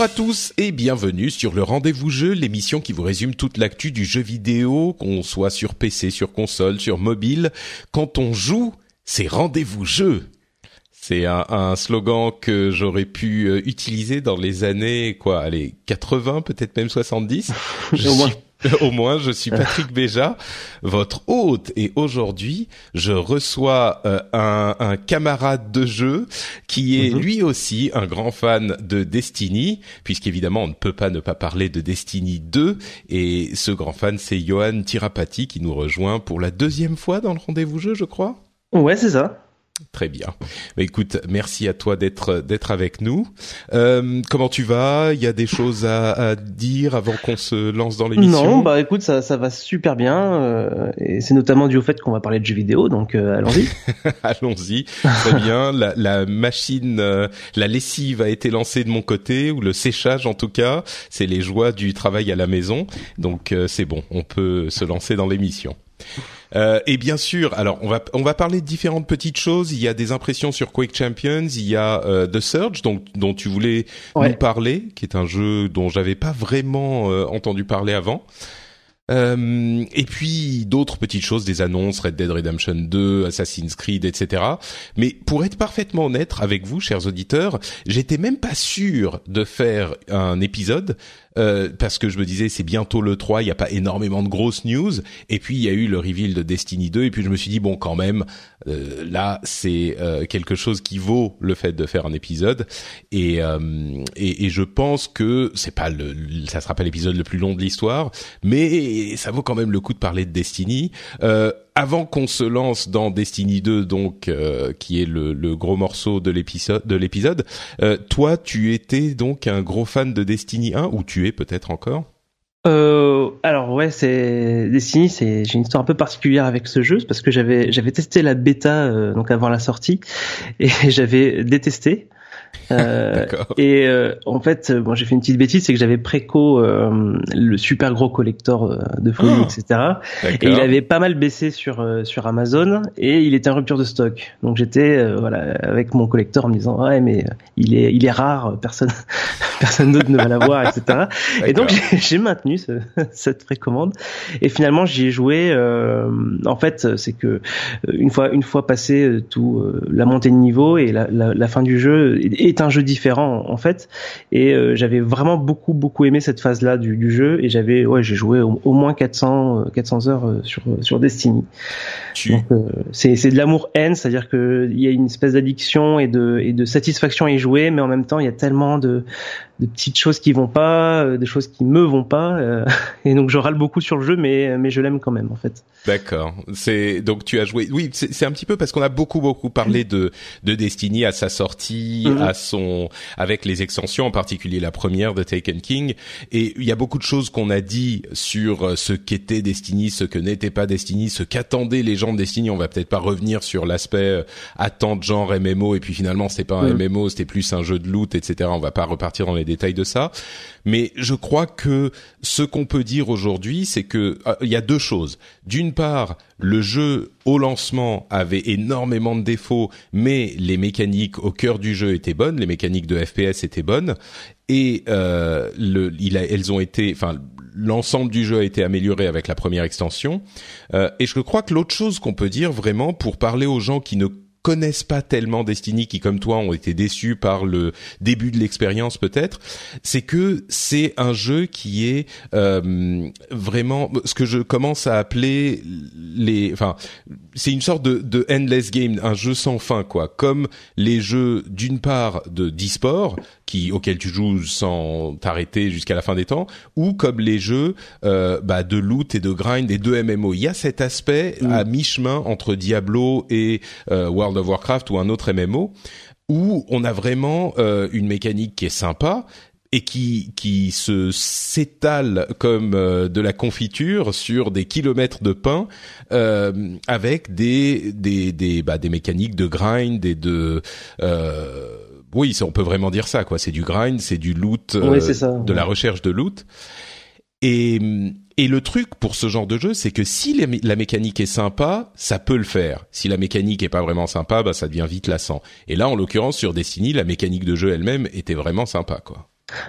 Bonjour à tous et bienvenue sur le Rendez-vous Jeu, l'émission qui vous résume toute l'actu du jeu vidéo, qu'on soit sur PC, sur console, sur mobile. Quand on joue, c'est Rendez-vous Jeu. C'est un, slogan que j'aurais pu euh, utiliser dans les années quoi, allez 80, peut-être même 70. Je suis Au moins, je suis Patrick Béja, votre hôte, et aujourd'hui, je reçois euh, un, un, camarade de jeu qui est mm -hmm. lui aussi un grand fan de Destiny, puisqu'évidemment, on ne peut pas ne pas parler de Destiny 2, et ce grand fan, c'est Johan Tirapati qui nous rejoint pour la deuxième fois dans le rendez-vous jeu, je crois. Ouais, c'est ça. Très bien. Mais écoute, merci à toi d'être d'être avec nous. Euh, comment tu vas? Il y a des choses à, à dire avant qu'on se lance dans l'émission? Non, bah écoute, ça ça va super bien euh, et c'est notamment dû au fait qu'on va parler de jeux vidéo, donc euh, allons-y. allons-y. Très bien. La, la machine, euh, la lessive a été lancée de mon côté ou le séchage en tout cas. C'est les joies du travail à la maison, donc euh, c'est bon. On peut se lancer dans l'émission. Euh, et bien sûr, alors on va on va parler de différentes petites choses. Il y a des impressions sur Quake Champions, il y a euh, The Surge dont dont tu voulais ouais. nous parler, qui est un jeu dont j'avais pas vraiment euh, entendu parler avant. Euh, et puis d'autres petites choses, des annonces, Red Dead Redemption 2, Assassin's Creed, etc. Mais pour être parfaitement honnête avec vous, chers auditeurs, j'étais même pas sûr de faire un épisode euh, parce que je me disais c'est bientôt le 3, il n'y a pas énormément de grosses news. Et puis il y a eu le reveal de Destiny 2 et puis je me suis dit bon quand même euh, là c'est euh, quelque chose qui vaut le fait de faire un épisode et euh, et, et, je pense que c'est pas le ça sera pas l'épisode le plus long de l'histoire, mais ça vaut quand même le coup de parler de Destiny. Avant qu'on se lance dans Destiny 2, donc euh, qui est le, le, gros morceau de l'épisode, de l'épisode, euh, toi, tu étais donc un gros fan de Destiny 1 ou tu es peut-être encore? Euh, alors ouais, c'est Destiny, c'est j'ai une histoire un peu particulière avec ce jeu parce que j'avais j'avais testé la bêta euh, donc avant la sortie et j'avais détesté. Euh, et euh, en fait, bon, j'ai fait une petite bêtise, c'est que j'avais préco euh, le super gros collector euh, de folie, oh, etc. Et il avait pas mal baissé sur euh, sur Amazon et il était en rupture de stock. Donc j'étais euh, voilà avec mon collector en me disant ouais mais il est il est rare, personne personne d'autre ne va l'avoir, etc. Et donc j'ai maintenu ce, cette précommande et finalement j'y ai joué. en fait, c'est que une fois une fois passé tout la montée de niveau et la, la, la fin du jeu est un jeu différent en fait. Et euh, j'avais vraiment beaucoup beaucoup aimé cette phase là du, du jeu. Et j'avais ouais j'ai joué au, au, moins 400 400 heures euh, sur sur Destiny. Tu... donc euh, c'est c'est de l'amour haine c'est à dire que il y a une espèce d'addiction et de et de satisfaction à y jouer mais en même temps il y a tellement de de petites choses qui vont pas, euh, des choses qui me vont pas, euh, et donc je râle beaucoup sur le jeu, mais mais je l'aime quand même en fait. D'accord. C'est donc tu as joué. Oui, c'est un petit peu parce qu'on a beaucoup beaucoup parlé de de Destiny à sa sortie, mm -hmm. à son avec les extensions, en particulier la première de Taken King, et il y a beaucoup de choses qu'on a dit sur euh, ce qu'était Destiny, ce que n'était pas Destiny, ce qu'attendaient les gens de Destiny. On va peut-être pas revenir sur l'aspect attente genre MMO, et puis finalement c'était pas un mm -hmm. MMO, c'était plus un jeu de loot, etc. On va pas repartir dans les détails de ça, mais je crois que ce qu'on peut dire aujourd'hui, c'est que euh, il y a deux choses. D'une part, le jeu au lancement avait énormément de défauts, mais les mécaniques au cœur du jeu étaient bonnes, les mécaniques de FPS étaient bonnes, et euh, elles ont été, enfin l'ensemble du jeu a été amélioré avec la première extension. Euh, et je crois que l'autre chose qu'on peut dire vraiment pour parler aux gens qui ne connaissent pas tellement Destiny, qui comme toi ont été déçus par le début de l'expérience peut-être, c'est que c'est un jeu qui est euh, vraiment ce que je commence à appeler les, enfin, c'est une sorte de, de endless game, un jeu sans fin quoi, comme les jeux d'une part de d'e-sport qui auquel tu joues sans t'arrêter jusqu'à la fin des temps, ou comme les jeux euh, bah, de loot et de grind et de MMO. Il y a cet aspect Mm. à mi-chemin entre Diablo et euh, World of Warcraft ou un autre MMO, où on a vraiment euh, une mécanique qui est sympa et qui qui se s'étale comme euh, de la confiture sur des kilomètres de pain euh, avec des des des bah, des mécaniques de grind et de euh, oui, ça, on peut vraiment dire ça quoi. C'est du grind, c'est du loot, euh, Oui, ça. de la recherche de loot. Et et le truc pour ce genre de jeu, c'est que si la, mé- la mécanique est sympa, ça peut le faire. Si la mécanique est pas vraiment sympa, bah ça devient vite lassant. Et là, en l'occurrence, sur Destiny, la mécanique de jeu elle-même était vraiment sympa, quoi.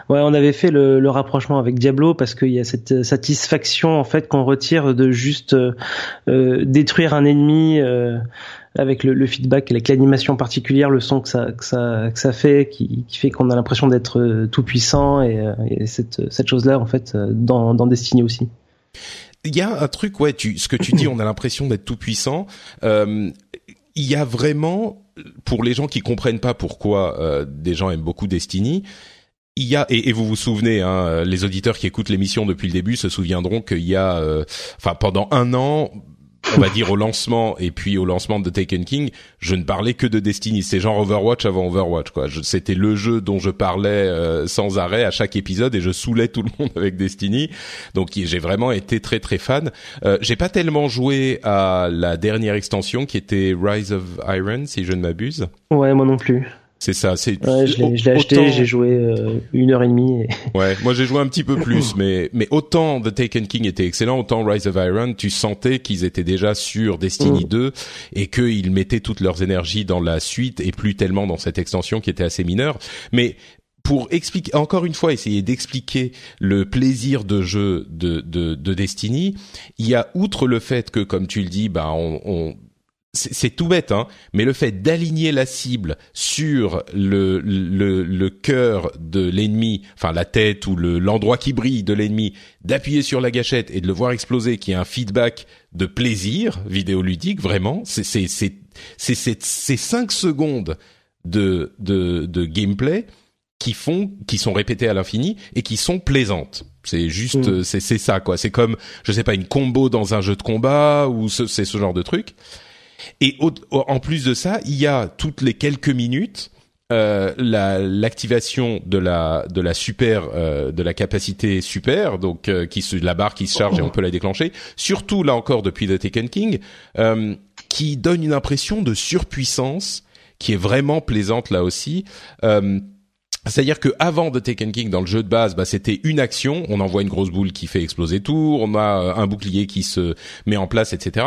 Ouais, on avait fait le, le rapprochement avec Diablo parce qu'il y a cette satisfaction en fait qu'on retire de juste euh, euh, détruire un ennemi euh, avec le, le feedback, avec l'animation particulière, le son que ça que ça que ça fait, qui, qui fait qu'on a l'impression d'être euh, tout puissant et, euh, et cette cette chose là en fait euh, dans dans Destiny aussi. Il y a un truc, ouais, tu, ce que tu dis, on a l'impression d'être tout puissant. Euh, il y a vraiment, pour les gens qui comprennent pas pourquoi euh, des gens aiment beaucoup Destiny, il y a et, et vous vous souvenez, hein, les auditeurs qui écoutent l'émission depuis le début se souviendront qu'il y a, euh, enfin pendant un an, on va dire au lancement et puis au lancement de Taken King, je ne parlais que de Destiny. C'est genre Overwatch avant Overwatch, quoi. C'était le jeu dont je parlais euh, sans arrêt à chaque épisode et je saoulais tout le monde avec Destiny. Donc j'ai vraiment été très très fan. Euh, j'ai pas tellement joué à la dernière extension qui était Rise of Iron, si je ne m'abuse. Ouais, moi non plus. C'est ça. C'est Ouais, je l'ai acheté, j'ai joué euh, une heure et demie. Et... Ouais, moi j'ai joué un petit peu plus, mais mais autant The Taken King était excellent, autant Rise of Iron, tu sentais qu'ils étaient déjà sur Destiny Mm. 2 et qu'ils mettaient toutes leurs énergies dans la suite et plus tellement dans cette extension qui était assez mineure. Mais pour expliquer encore une fois essayer d'expliquer le plaisir de jeu de, de de Destiny, il y a outre le fait que comme tu le dis, bah on, on c'est tout bête, hein, mais le fait d'aligner la cible sur le le, le cœur de l'ennemi, enfin la tête ou le l'endroit qui brille de l'ennemi, d'appuyer sur la gâchette et de le voir exploser, qui est un feedback de plaisir vidéoludique, vraiment, c'est c'est c'est c'est c'est ces cinq secondes de de de gameplay qui font qui sont répétées à l'infini et qui sont plaisantes. C'est juste Mm. euh, c'est c'est ça quoi, c'est comme je sais pas une combo dans un jeu de combat ou ce, c'est ce genre de truc. Et au- en plus de ça, il y a toutes les quelques minutes euh, la- l'activation de la de la super euh, de la capacité super donc euh, qui se la barre qui se charge et on peut la déclencher. Surtout là encore depuis The Taken King euh, qui donne une impression de surpuissance qui est vraiment plaisante là aussi. Euh, c'est-à-dire que avant de Taken King dans le jeu de base, bah, c'était une action, on envoie une grosse boule qui fait exploser tout, on a euh, un bouclier qui se met en place, etc.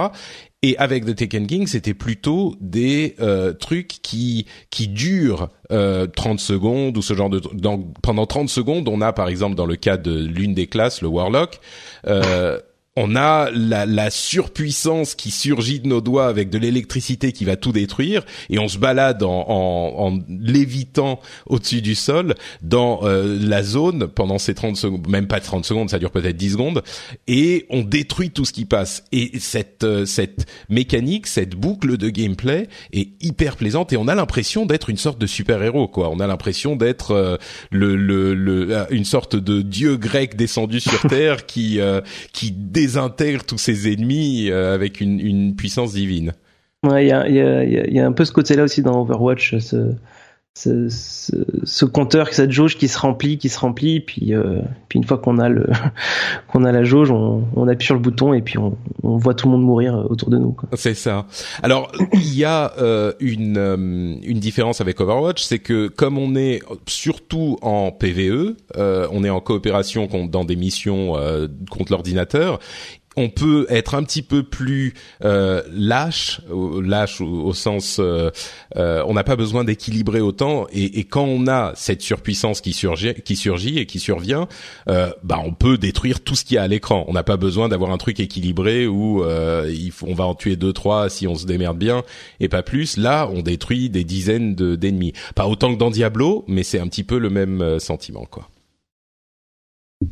Et avec The Taken King, c'était plutôt des euh, trucs qui qui durent euh, 30 secondes ou ce genre de dans, pendant 30 secondes, on a par exemple dans le cas de l'une des classes, le Warlock, euh, on a la, la surpuissance qui surgit de nos doigts avec de l'électricité qui va tout détruire et on se balade en, en, en lévitant au-dessus du sol dans euh, la zone pendant ces 30 secondes, même pas 30 secondes, ça dure peut-être 10 secondes et on détruit tout ce qui passe. Et cette euh, cette mécanique, cette boucle de gameplay est hyper plaisante et on a l'impression d'être une sorte de super-héros quoi, on a l'impression d'être euh, le, le, le euh, une sorte de dieu grec descendu sur terre qui euh, qui désintègre tous ses ennemis euh, avec une, puissance divine. Il y a, un peu ce côté-là aussi dans Overwatch, ce, ce, ce compteur, cette jauge qui se remplit, qui se remplit, puis, euh, puis une fois qu'on a le, a la jauge, on, on appuie sur le bouton et puis on, on voit tout le monde mourir autour de nous. C'est ça. Alors il y a euh, une euh, une différence avec Overwatch, c'est que comme on est surtout en PVE, euh, on est en coopération dans des missions euh, contre l'ordinateur. On peut être un petit peu plus euh, lâche, lâche au, sens, euh, euh, on n'a pas besoin d'équilibrer autant. Et, et, quand on a cette surpuissance qui surgit, qui surgit et qui survient, euh, bah on peut détruire tout ce qu'il y a à l'écran. On n'a pas besoin d'avoir un truc équilibré où euh, il faut, on va en tuer deux trois si on se démerde bien et pas plus. Là, on détruit des dizaines de d'ennemis. Pas autant que dans Diablo, mais c'est un petit peu le même sentiment, quoi.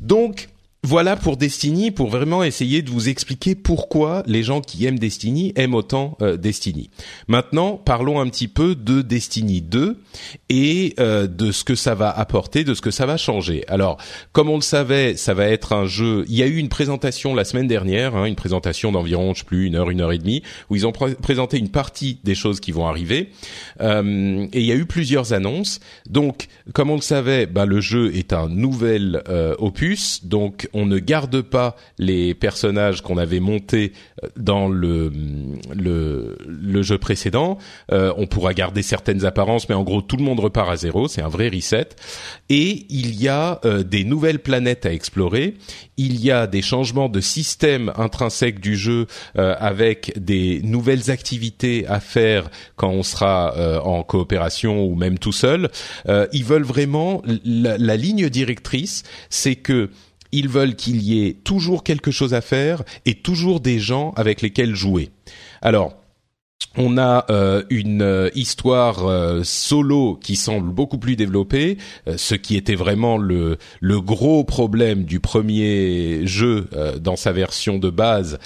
Donc, voilà pour Destiny, pour vraiment essayer de vous expliquer pourquoi les gens qui aiment Destiny aiment autant euh, Destiny. Maintenant, parlons un petit peu de Destiny 2 et euh, de ce que ça va apporter, de ce que ça va changer. Alors, comme on le savait, ça va être un jeu. Il y a eu une présentation la semaine dernière, hein, une présentation d'environ, je sais plus, une heure, une heure et demie, où ils ont présenté une partie des choses qui vont arriver. Euh, et il y a eu plusieurs annonces. Donc, comme on le savait, bah, le jeu est un nouvel opus, donc on ne garde pas les personnages qu'on avait montés euh, dans le le, le jeu précédent. Euh, on pourra garder certaines apparences, mais en gros tout le monde repart à zéro. C'est un vrai reset. Et il y a euh, des nouvelles planètes à explorer. Il y a des changements de système intrinsèque du jeu avec des nouvelles activités à faire quand on sera en coopération ou même tout seul. ils veulent vraiment la, la ligne directrice, c'est que ils veulent qu'il y ait toujours quelque chose à faire et toujours des gens avec lesquels jouer. Alors, on a euh, une euh, histoire euh, solo qui semble beaucoup plus développée, ce qui était vraiment le gros problème du premier jeu dans sa version de base.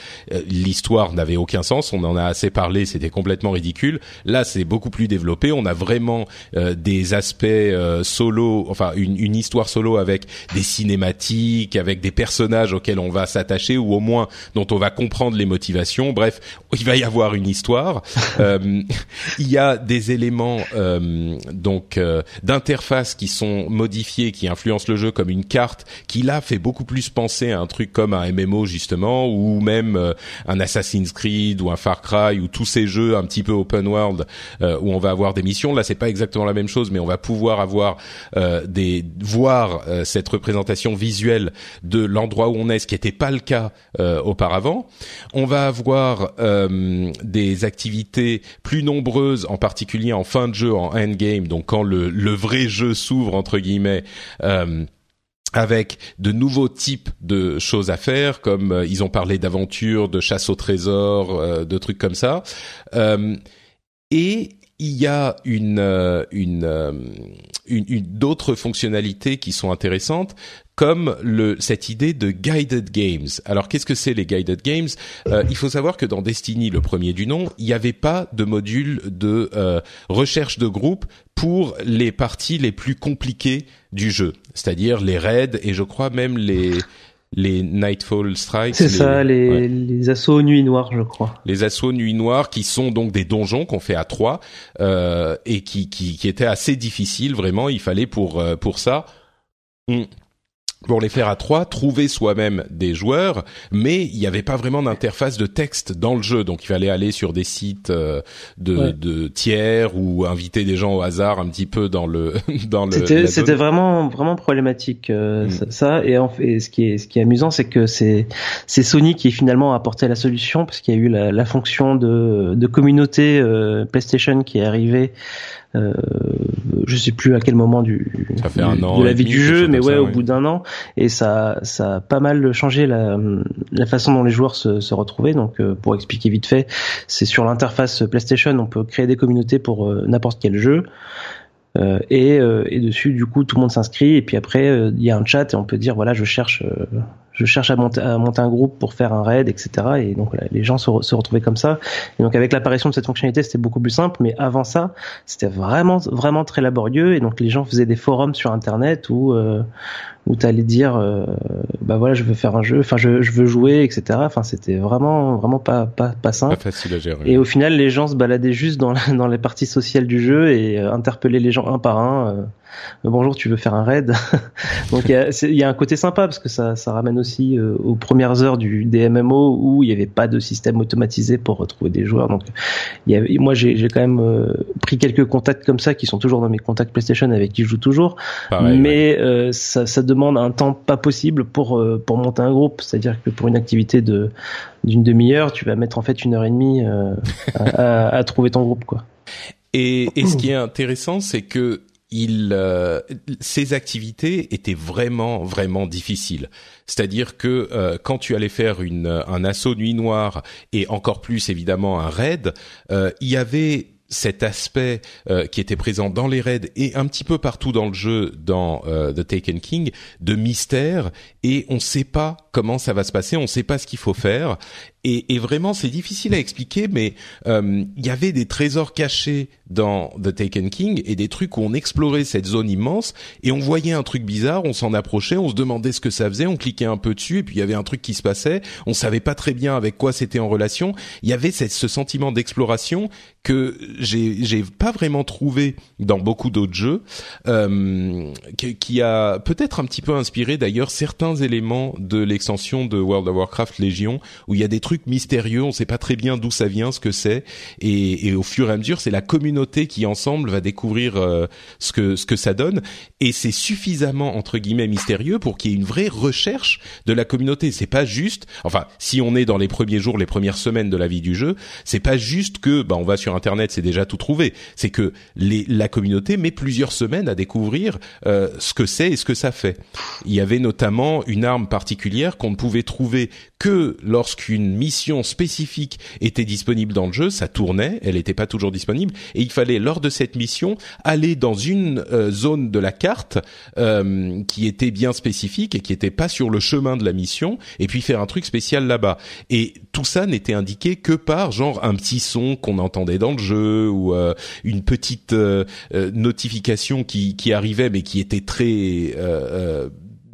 L'histoire n'avait aucun sens, on en a assez parlé, c'était complètement ridicule. Là, c'est beaucoup plus développé, on a vraiment des aspects solo, enfin une histoire solo avec des cinématiques, avec des personnages auxquels on va s'attacher ou au moins dont on va comprendre les motivations. Bref, il va y avoir une histoire. Euh, il y a des éléments euh, donc euh, d'interface qui sont modifiés, qui influencent le jeu, comme une carte qui là fait beaucoup plus penser à un truc comme un MMO justement, ou même un Assassin's Creed ou un Far Cry ou tous ces jeux un petit peu open world où on va avoir des missions. Là, c'est pas exactement la même chose, mais on va pouvoir avoir des voir cette représentation visuelle de l'endroit où on est, ce qui n'était pas le cas auparavant. On va avoir des activités plus nombreuses, en particulier en fin de jeu, en endgame, donc quand le, vrai jeu s'ouvre entre guillemets. Euh, avec de nouveaux types de choses à faire, comme euh, ils ont parlé d'aventure, de chasse au trésor, euh, de trucs comme ça. et il y a une, une d'autres fonctionnalités qui sont intéressantes comme le, cette idée de guided games. Alors qu'est-ce que c'est les guided games? Euh, Il faut savoir que dans Destiny, le premier du nom, il n'y avait pas de module de euh, recherche de groupe pour les parties les plus compliquées du jeu, c'est-à-dire les raids et je crois même les les Nightfall Strikes. C'est ça, les, les assauts nuit noire, je crois. Les assauts nuit noire qui sont donc des donjons qu'on fait à trois euh, et qui, qui, qui étaient assez difficiles vraiment. Il fallait pour euh, pour ça pour les faire à trois, trouver soi-même des joueurs, mais il n'y avait pas vraiment d'interface de texte dans le jeu, donc il fallait aller sur des sites euh, de, de tiers ou inviter des gens au hasard un petit peu dans le dans le. C'était vraiment vraiment problématique euh, mm. ça, et en fait ce qui est ce qui est amusant c'est que c'est c'est Sony qui finalement a apporté la solution parce qu'il y a eu la, la fonction de de communauté euh, PlayStation qui est arrivée euh, je sais plus à quel moment du, de la vie du jeu, mais ouais, au bout d'un an, et ça, ça a pas mal changé la, la façon dont les joueurs se, se retrouvaient. Donc, euh, pour expliquer vite fait, c'est sur l'interface PlayStation, on peut créer des communautés pour euh, n'importe quel jeu. Euh, et, euh, et, dessus, du coup, tout le monde s'inscrit et puis après, euh, il y a un chat et on peut dire voilà, je cherche, je cherche à monter, à monter un groupe pour faire un raid, etc. Et donc les gens se, se, retrouvaient comme ça. Et donc avec l'apparition de cette fonctionnalité, c'était beaucoup plus simple. Mais avant ça, c'était vraiment, vraiment très laborieux. Et donc les gens faisaient des forums sur Internet où où tu allais dire euh, bah voilà je veux faire un jeu enfin je, je veux jouer etc enfin c'était vraiment vraiment pas pas pas simple. Pas facile à gérer. Et au final les gens se baladaient juste dans dans les parties sociales du jeu et euh, interpellaient les gens un par un euh, bonjour tu veux faire un raid? Donc il y a, y a, un côté sympa parce que ça ça ramène aussi aux premières heures du DMMO où il n'y avait pas de système automatisé pour retrouver des joueurs. Donc, y avait, moi, j'ai quand même pris quelques contacts comme ça qui sont toujours dans mes contacts PlayStation avec qui je joue toujours. mais ça, ça, demande un temps pas possible pour pour monter un groupe. C'est-à-dire que pour une activité de d'une demi-heure, tu vas mettre en fait une heure et demie à, à, trouver ton groupe, quoi. Et, et ce qui est intéressant, c'est que il, euh, ces activités étaient vraiment vraiment difficiles. C'est-à-dire que euh, quand tu allais faire une, un assaut nuit noire et encore plus évidemment un raid, euh, il y avait cet aspect qui était présent dans les raids et un petit peu partout dans le jeu dans The Taken King de mystère. Et on ne sait pas comment ça va se passer, on ne sait pas ce qu'il faut faire et, et vraiment, c'est difficile à expliquer, mais euh, il y avait des trésors cachés dans The Taken King et des trucs où on explorait cette zone immense et on voyait un truc bizarre, on s'en approchait, on se demandait ce que ça faisait, on cliquait un peu dessus et puis il y avait un truc qui se passait, on savait pas très bien avec quoi c'était en relation. Il y avait ce sentiment d'exploration que j'ai j'ai pas vraiment trouvé dans beaucoup d'autres jeux, euh, qui a peut-être un petit peu inspiré d'ailleurs certains éléments de l'extension de World of Warcraft Légion où il y a des trucs mystérieux, on ne sait pas très bien d'où ça vient, ce que c'est, et, au fur et à mesure, c'est la communauté qui ensemble va découvrir euh, ce que ce que ça donne, et c'est suffisamment entre guillemets mystérieux pour qu'il y ait une vraie recherche de la communauté. C'est pas juste, enfin, si on est dans les premiers jours, les premières semaines de la vie du jeu, c'est pas juste que bah on va sur internet, c'est déjà tout trouvé. C'est que les, la communauté met plusieurs semaines à découvrir euh, ce que c'est et ce que ça fait. Il y avait notamment une arme particulière qu'on ne pouvait trouver que lorsqu'une mission spécifique était disponible dans le jeu, ça tournait, elle n'était pas toujours disponible, et il fallait lors de cette mission aller dans une euh, zone de la carte euh, qui était bien spécifique et qui n'était pas sur le chemin de la mission, et puis faire un truc spécial là-bas. Et tout ça n'était indiqué que par genre un petit son qu'on entendait dans le jeu ou euh, une petite notification qui, qui arrivait mais qui était très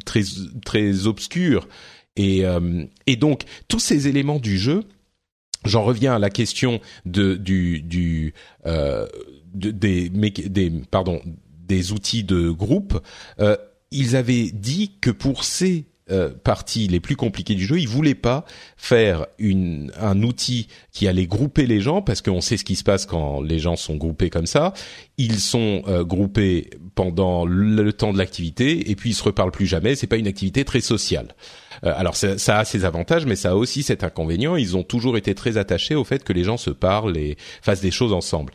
très très obscure et, euh, et donc tous ces éléments du jeu, j'en reviens à la question de du du euh, des des pardon des outils de groupe. Euh, ils avaient dit que pour ces euh, parties les plus compliquées du jeu, ils voulaient pas faire une, un outil qui allait grouper les gens parce qu'on sait ce qui se passe quand les gens sont groupés comme ça. Ils sont euh, groupés pendant le, temps de l'activité et puis ils se reparlent plus jamais. C'est pas une activité très sociale. Euh, alors ça, ça, a ses avantages, mais ça a aussi cet inconvénient. Ils ont toujours été très attachés au fait que les gens se parlent et fassent des choses ensemble.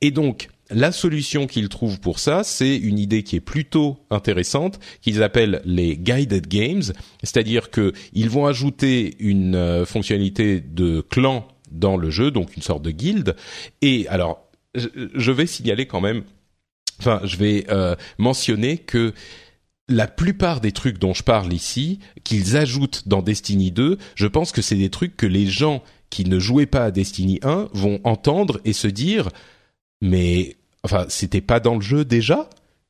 Et donc, la solution qu'ils trouvent pour ça, c'est une idée qui est plutôt intéressante, qu'ils appellent les guided games, c'est-à-dire que ils vont ajouter une euh, fonctionnalité de clan dans le jeu, donc une sorte de guilde. Et alors, je vais signaler quand même, enfin, je vais euh, mentionner que la plupart des trucs dont je parle ici, qu'ils ajoutent dans Destiny 2, je pense que c'est des trucs que les gens qui ne jouaient pas à Destiny 1 vont entendre et se dire mais enfin, c'était pas dans le jeu déjà?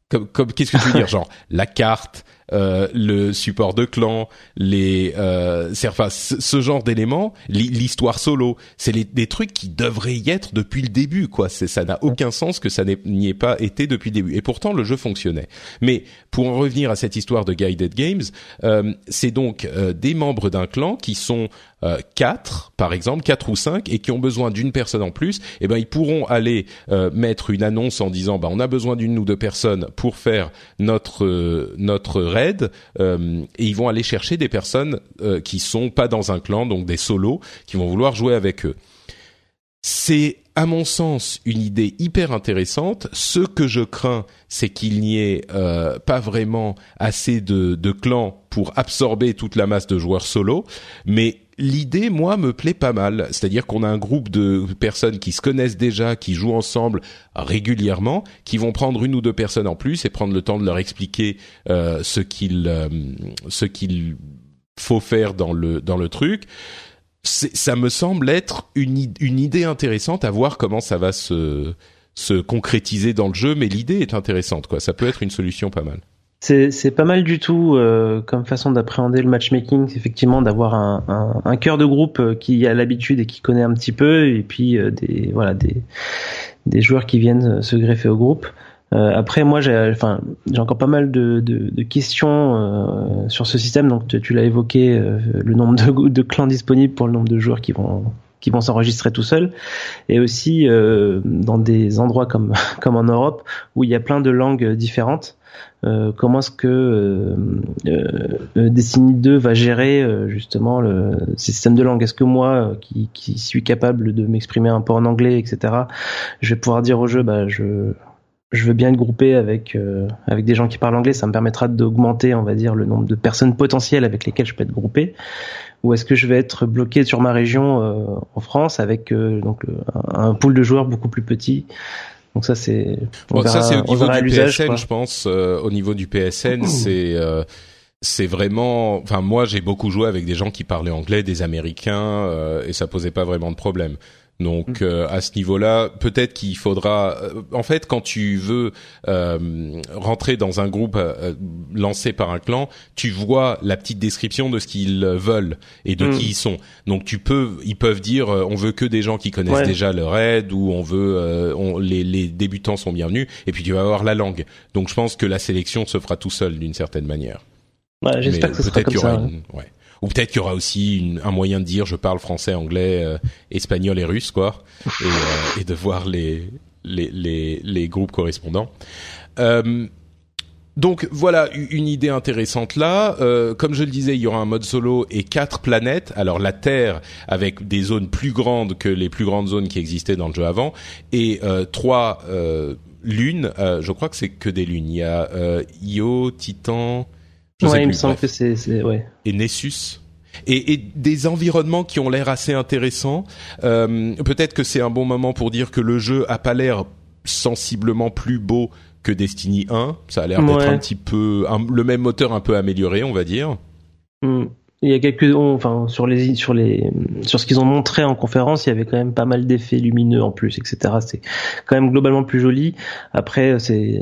Comme, comme qu'est-ce que tu veux dire Genre la carte, euh, le support de clan, les, euh, enfin, ce, genre d'éléments, l'histoire solo, c'est des trucs qui devraient y être depuis le début, quoi. Ça n'a aucun sens que ça n'y ait pas été depuis le début. Et pourtant, le jeu fonctionnait. Mais pour en revenir à cette histoire de guided games, euh, c'est donc euh, des membres d'un clan qui sont euh, quatre, par exemple, quatre ou cinq, et qui ont besoin d'une personne en plus, eh ben ils pourront aller euh, mettre une annonce en disant, bah on a besoin d'une ou deux personnes pour faire notre euh, notre raid, et ils vont aller chercher des personnes qui sont pas dans un clan, donc des solos, qui vont vouloir jouer avec eux. C'est à mon sens une idée hyper intéressante. Ce que je crains, c'est qu'il n'y ait pas vraiment assez de, de clans pour absorber toute la masse de joueurs solo, mais l'idée, moi, me plaît pas mal. C'est-à-dire qu'on a un groupe de personnes qui se connaissent déjà, qui jouent ensemble régulièrement, qui vont prendre une ou deux personnes en plus et prendre le temps de leur expliquer euh, ce qu'il euh, ce qu'il faut faire dans le dans le truc. Ça me semble être une, idée intéressante à voir comment ça va se se concrétiser dans le jeu, mais l'idée est intéressante, quoi. Ça peut être une solution pas mal. C'est pas mal du tout euh, comme façon d'appréhender le matchmaking, effectivement, d'avoir un, un, un, cœur de groupe euh, qui a l'habitude et qui connaît un petit peu, et puis euh, des voilà des des joueurs qui viennent se greffer au groupe. Euh, après, moi, j'ai, enfin, j'ai encore pas mal de, de, de questions euh, sur ce système. Donc, tu, tu l'as évoqué, euh, le nombre de, de, clans disponibles pour le nombre de joueurs qui vont qui vont s'enregistrer tout seuls, et aussi euh, dans des endroits comme comme en Europe où il y a plein de langues différentes. Euh, comment est-ce que euh, euh, Destiny 2 va gérer justement le système de langue? Est-ce que moi, qui, qui suis capable de m'exprimer un peu en anglais, etc., je vais pouvoir dire au jeu, bah je je veux bien être groupé avec avec des gens qui parlent anglais, ça me permettra d'augmenter, on va dire, le nombre de personnes potentielles avec lesquelles je peux être groupé. Ou est-ce que je vais être bloqué sur ma région en France avec donc un pool de joueurs beaucoup plus petit? Donc ça c'est bon, ça c'est au niveau du PSN, je pense. Euh, au niveau du PSN, c'est euh, c'est vraiment. Enfin moi j'ai beaucoup joué avec des gens qui parlaient anglais, des Américains, euh, et ça posait pas vraiment de problème. Donc mm. euh, à ce niveau-là, peut-être qu'il faudra. Euh, en fait, quand tu veux euh, rentrer dans un groupe lancé par un clan, tu vois la petite description de ce qu'ils veulent et de mm. qui ils sont. Donc tu peux, ils peuvent dire, on veut que des gens qui connaissent déjà le raid ou on veut, on, les, les, débutants sont bienvenus. Et puis tu vas avoir la langue. Donc je pense que la sélection se fera tout seul d'une certaine manière. Ouais, J'espère que ce sera comme ça. ouais. Ou peut-être qu'il y aura aussi un moyen de dire je parle français, anglais, euh, espagnol et russe, quoi, et, euh, et, de voir les les, les, groupes correspondants. Euh, donc voilà une idée intéressante là. Comme je le disais, il y aura un mode solo et quatre planètes. Alors la Terre avec des zones plus grandes que les plus grandes zones qui existaient dans le jeu avant et trois lunes. je crois que c'est que des lunes. Il y a Io, Titan, ouais, il me semble que c'est, ouais. Et Nessus. Et, et, des environnements qui ont l'air assez intéressants. Euh, peut-être que c'est un bon moment pour dire que le jeu a pas l'air sensiblement plus beau que Destiny 1. Ça a l'air d'être un petit peu le même moteur un peu amélioré, on va dire. Mm il y a quelques, enfin sur les sur les sur ce qu'ils ont montré en conférence, il y avait quand même pas mal d'effets lumineux en plus, etc. C'est quand même globalement plus joli. Après, c'est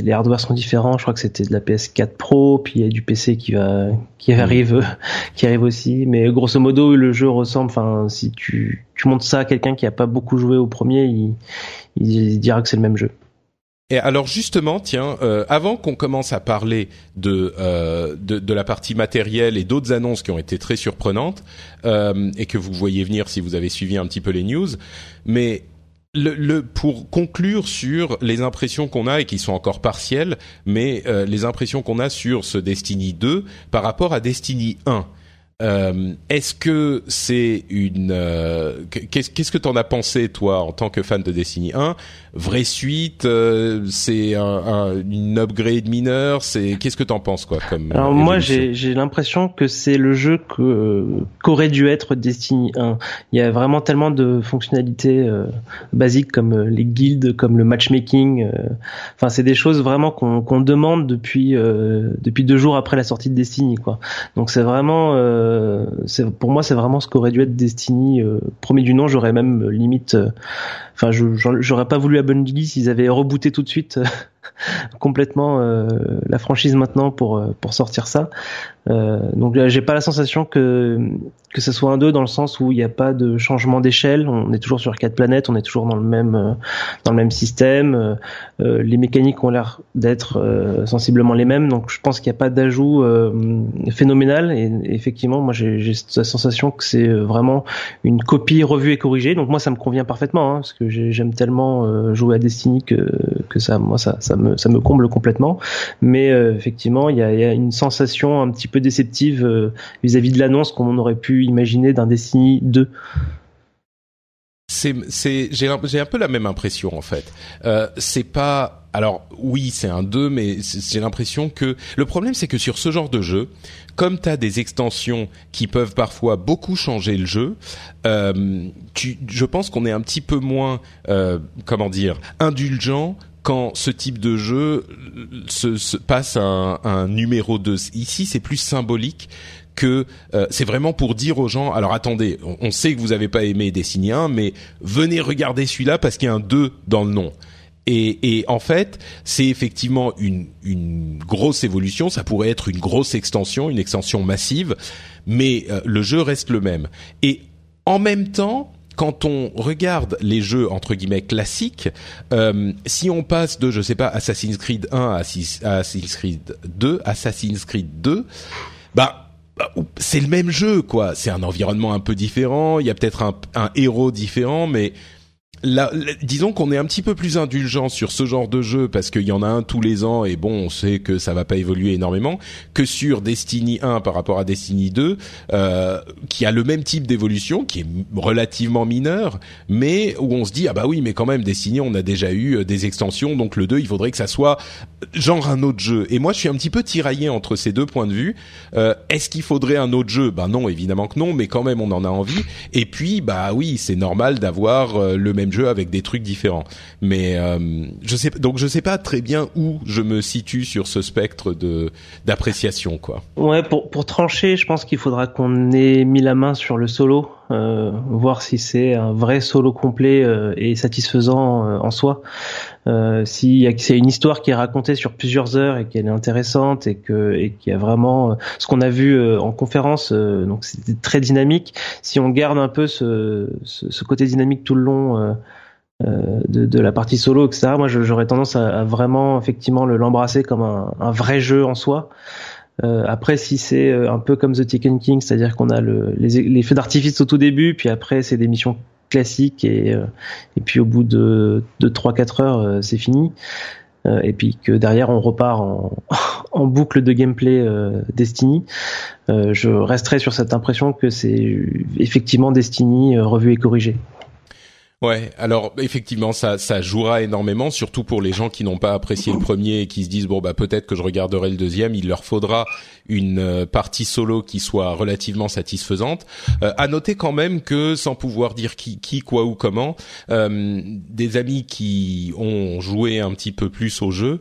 les hardware sont différents. Je crois que c'était de la PS4 Pro, puis il y a du PC qui va qui mm. arrive qui arrive aussi. Mais grosso modo, le jeu ressemble. Enfin, si tu tu montres ça à quelqu'un qui a pas beaucoup joué au premier, il, il dira que c'est le même jeu. Et alors justement, tiens, euh, avant qu'on commence à parler de, euh, de, de la partie matérielle et d'autres annonces qui ont été très surprenantes euh, et que vous voyez venir si vous avez suivi un petit peu les news, mais le, le, pour conclure sur les impressions qu'on a et qui sont encore partielles, mais euh, les impressions qu'on a sur ce Destiny 2 par rapport à Destiny 1. Euh, est-ce que c'est une euh, qu'est-ce qu'est-ce que t'en as pensé toi en tant que fan de Destiny 1 Vraie suite euh, C'est un, un, une upgrade mineure C'est qu'est-ce que t'en penses quoi comme Alors moi j'ai j'ai l'impression que c'est le jeu que qu'aurait dû être Destiny 1. Il y a vraiment tellement de fonctionnalités basiques comme les guildes, comme le matchmaking. Enfin c'est des choses vraiment qu'on qu'on demande depuis depuis deux jours après la sortie de Destiny quoi. Donc c'est vraiment euh, pour moi c'est vraiment ce qu'aurait dû être Destiny euh, premier du nom j'aurais même euh, limite enfin j'aurais pas voulu à Bungie s'ils avaient rebooté tout de suite complètement la franchise maintenant pour pour sortir ça euh, donc j'ai pas la sensation que que ce soit un 2 dans le sens où il n'y a pas de changement d'échelle. On est toujours sur quatre planètes, on est toujours dans le même euh, dans le même système. Euh, euh, les mécaniques ont l'air d'être sensiblement les mêmes, donc je pense qu'il n'y a pas d'ajout phénoménal. Et, effectivement, moi j'ai la sensation que c'est vraiment une copie revue et corrigée. Donc moi ça me convient parfaitement hein, parce que j'aime tellement jouer à Destiny que que ça moi ça me ça me comble complètement. Mais effectivement il y a, une sensation un petit peu déceptive euh, vis-à-vis de l'annonce qu'on aurait pu imaginer d'un Destiny 2 c'est c'est j'ai j'ai un peu la même impression en fait. Euh, c'est pas alors oui c'est un 2 mais j'ai l'impression que le problème c'est que sur ce genre de jeu, comme tu as des extensions qui peuvent parfois beaucoup changer le jeu, euh, je pense qu'on est un petit peu moins euh, comment dire indulgent quand ce type de jeu se, se passe un, un numéro 2. Ici, c'est plus symbolique que euh, c'est vraiment pour dire aux gens alors attendez, on, sait que vous n'avez pas aimé Destiny 1 mais venez regarder celui-là parce qu'il y a un 2 dans le nom. Et, et en fait, c'est effectivement une, une grosse évolution, ça pourrait être une grosse extension, une extension massive, mais euh, le jeu reste le même. Et en même temps, quand on regarde les jeux entre guillemets classiques, euh, si on passe de je sais pas Assassin's Creed 1 à Assassin's Creed 2, Assassin's Creed 2, bah, bah c'est le même jeu quoi. C'est un environnement un peu différent. Il y a peut-être un, un héros différent, mais disons qu'on est un petit peu plus indulgent sur ce genre de jeu parce qu'il y en a un tous les ans et bon, on sait que ça va pas évoluer énormément que sur Destiny 1 par rapport à Destiny 2, euh, qui a le même type d'évolution, qui est relativement mineur, mais où on se dit ah bah oui, mais quand même Destiny, on a déjà eu euh, des extensions, donc le 2, il faudrait que ça soit genre un autre jeu. Et moi, je suis un petit peu tiraillé entre ces deux points de vue. Euh, Est-ce qu'il faudrait un autre jeu? Ben non, évidemment que non, mais quand même, on en a envie. Et puis, bah oui, c'est normal d'avoir euh, le même jeu avec des trucs différents. Mais euh, je sais donc je sais pas très bien où je me situe sur ce spectre de d'appréciation quoi. Ouais, pour pour trancher, je pense qu'il faudra qu'on ait mis la main sur le solo, euh, voir si c'est un vrai solo complet euh, et satisfaisant euh, en soi. Euh, si c'est une histoire qui est racontée sur plusieurs heures et qu'elle est intéressante et que et qu'il y a vraiment ce qu'on a vu en conférence, donc c'était très dynamique. Si on garde un peu ce, ce, ce côté dynamique tout le long euh, de, de, la partie solo, etc. Moi, j'aurais tendance à, vraiment effectivement le l'embrasser comme un, un, vrai jeu en soi. Euh, après, si c'est euh, un peu comme The Taken King, c'est-à-dire qu'on a le, les, les feux d'artifice au tout début, puis après c'est des missions classiques et, euh, et puis au bout de, de 3-4 heures, c'est fini. et puis que derrière on repart en, en boucle de gameplay Destiny. je resterai sur cette impression que c'est effectivement Destiny revu et corrigé. Ouais, alors effectivement, ça, ça jouera énormément, surtout pour les gens qui n'ont pas apprécié le premier et qui se disent bon bah peut-être que je regarderai le deuxième. Il leur faudra une euh, partie solo qui soit relativement satisfaisante. Euh, à noter quand même que, sans pouvoir dire qui, qui quoi ou comment, euh, des amis qui ont joué un petit peu plus au jeu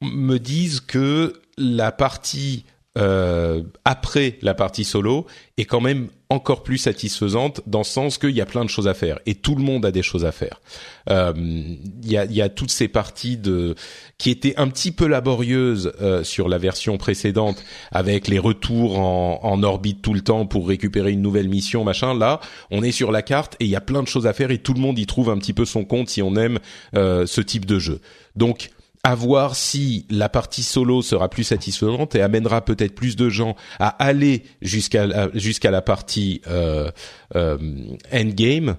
me disent que la partie euh, après la partie solo est quand même encore plus satisfaisante dans le sens qu'il y a plein de choses à faire et tout le monde a des choses à faire. Euh, il y, a, y, a, toutes ces parties de qui étaient un petit peu laborieuses euh, sur la version précédente avec les retours en, en, orbite tout le temps pour récupérer une nouvelle mission machin. Là, on est sur la carte et il y a plein de choses à faire et tout le monde y trouve un petit peu son compte si on aime euh, ce type de jeu. Donc à voir si la partie solo sera plus satisfaisante et amènera peut-être plus de gens à aller jusqu'à la partie euh, euh, endgame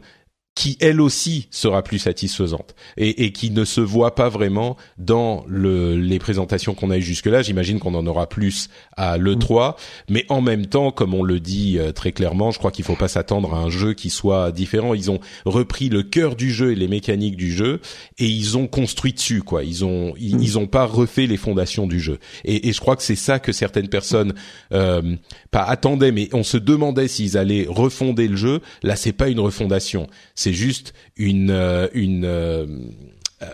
qui elle aussi sera plus satisfaisante et, et, qui ne se voit pas vraiment dans le, les présentations qu'on a eues jusque-là. J'imagine qu'on en aura plus à l'E3, mais en même temps, comme on le dit euh, très clairement, je crois qu'il faut pas s'attendre à un jeu qui soit différent. Ils ont repris le cœur du jeu et les mécaniques du jeu et ils ont construit dessus, quoi. Ils ont ils, mm. ont pas refait les fondations du jeu. Et, et je crois que c'est ça que certaines personnes euh, pas attendaient, mais on se demandait s'ils allaient refonder le jeu. Là, c'est pas une refondation, c'est juste une euh, une euh, euh,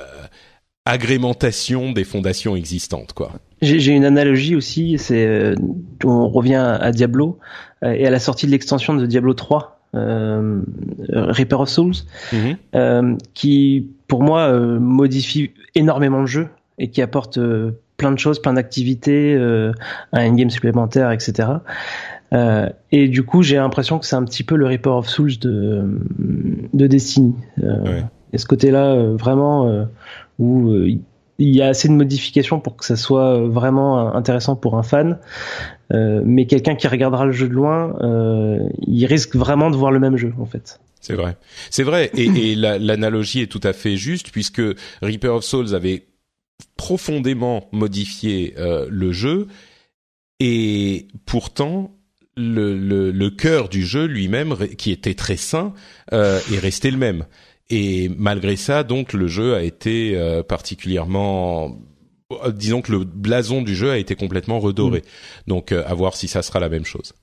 agrémentation des fondations existantes, quoi. J'ai une analogie aussi, c'est on revient à Diablo et à la sortie de l'extension de Diablo 3, euh, Reaper of Souls, mhm. qui pour moi modifie énormément le jeu et qui apporte plein de choses, plein d'activités, un endgame supplémentaire, etc. Euh, et du coup, j'ai l'impression que c'est un petit peu le Reaper of Souls de, de Destiny. Euh, Et ce côté-là, euh, vraiment, où il y a assez de modifications pour que ça soit vraiment intéressant pour un fan. mais quelqu'un qui regardera le jeu de loin, il risque vraiment de voir le même jeu, en fait. C'est vrai. C'est vrai. Et, et l'analogie est tout à fait juste, puisque Reaper of Souls avait profondément modifié le jeu. Et pourtant, le, le, le cœur du jeu lui-même, qui était très sain, euh, est resté le même. Et malgré ça, donc, le jeu a été euh, particulièrement euh, disons que le blason du jeu a été complètement redoré. Mm. Donc, à voir si ça sera la même chose.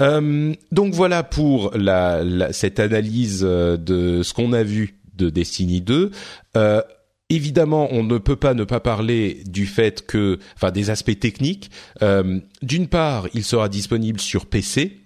Euh, donc voilà pour la, la, cette analyse de ce qu'on a vu de Destiny 2. Euh, Évidemment, on ne peut pas ne pas parler du fait que, enfin, des aspects techniques. Euh, D'une part, il sera disponible sur PC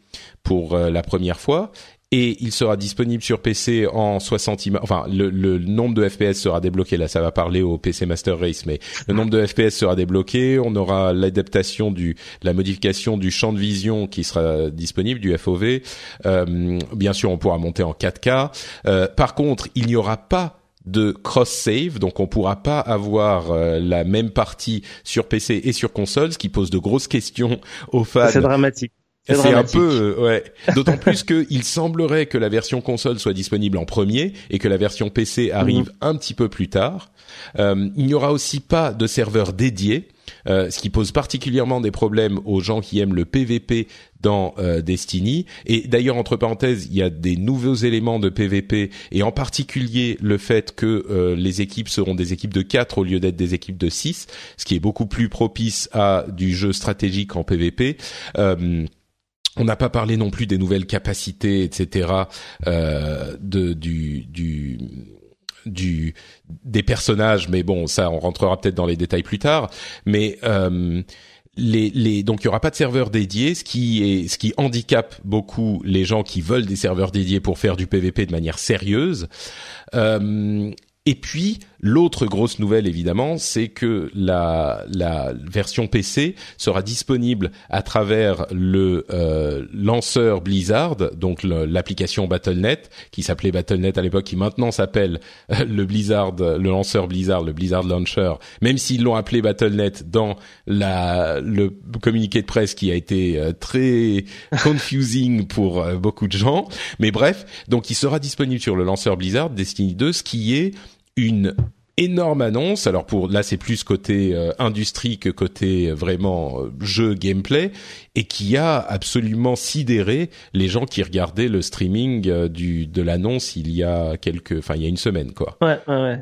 pour euh, la première fois, et il sera disponible sur PC en 60 images. Enfin, le, nombre de FPS sera débloqué. Là, ça va parler au PC Master Race, mais le nombre de FPS sera débloqué. On aura l'adaptation du, la modification du champ de vision qui sera disponible du FOV. Euh, bien sûr, on pourra monter en 4K. Euh, par contre, il n'y aura pas de cross save, donc on pourra pas avoir euh, la même partie sur PC et sur console, ce qui pose de grosses questions aux fans. C'est dramatique. C'est un peu, euh, ouais. D'autant plus qu'il semblerait que la version console soit disponible en premier et que la version PC arrive mhm. un petit peu plus tard. Euh, il n'y aura aussi pas de serveur dédié. Euh, ce qui pose particulièrement des problèmes aux gens qui aiment le PVP dans euh, Destiny. Et d'ailleurs, entre parenthèses, il y a des nouveaux éléments de PVP, et en particulier le fait que euh, les équipes seront des équipes de 4 au lieu d'être des équipes de 6, ce qui est beaucoup plus propice à du jeu stratégique en PVP. on n'a pas parlé non plus des nouvelles capacités, etc. de, du, du du des personnages, mais bon, ça, on rentrera peut-être dans les détails plus tard. Mais euh, les, les, donc il y aura pas de serveur dédié, ce qui est ce qui handicape beaucoup les gens qui veulent des serveurs dédiés pour faire du PVP de manière sérieuse. Euh, et puis l'autre grosse nouvelle évidemment, c'est que la, la version PC sera disponible à travers le euh, lanceur Blizzard, donc l'application Battle.net qui s'appelait Battle.net à l'époque, qui maintenant s'appelle euh, le Blizzard, le lanceur Blizzard, le Blizzard Launcher, même s'ils l'ont appelé Battle.net dans la, le communiqué de presse qui a été euh, très confusing pour beaucoup de gens. Mais bref, donc il sera disponible sur le lanceur Blizzard Destiny 2, ce qui est une énorme annonce. Alors pour là, c'est plus côté euh, industrie que côté euh, vraiment euh, jeu gameplay, et qui a absolument sidéré les gens qui regardaient le streaming du de l'annonce il y a quelques, enfin il y a une semaine quoi. Ouais, ouais, ouais.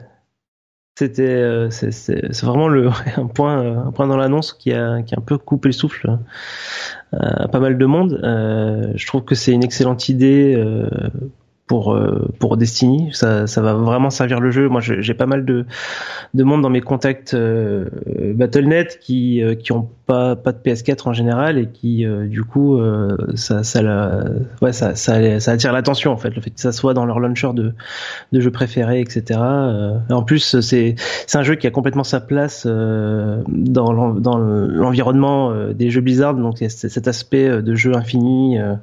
C'était c'est vraiment le un point un point dans l'annonce qui a qui a un peu coupé le souffle à pas mal de monde. je trouve que c'est une excellente idée pour euh, pour Destiny. Ça, ça va vraiment servir le jeu. Moi, j'ai pas mal de de monde dans mes contacts euh, Battle.net qui euh, qui ont pas pas de PS4 en général et qui du coup ça ça la, ouais ça ça, ça attire l'attention en fait le fait que ça soit dans leur launcher de de jeux préférés etc. en plus c'est c'est un jeu qui a complètement sa place dans dans l'environnement des jeux Blizzard donc il y a cet aspect de jeu infini euh,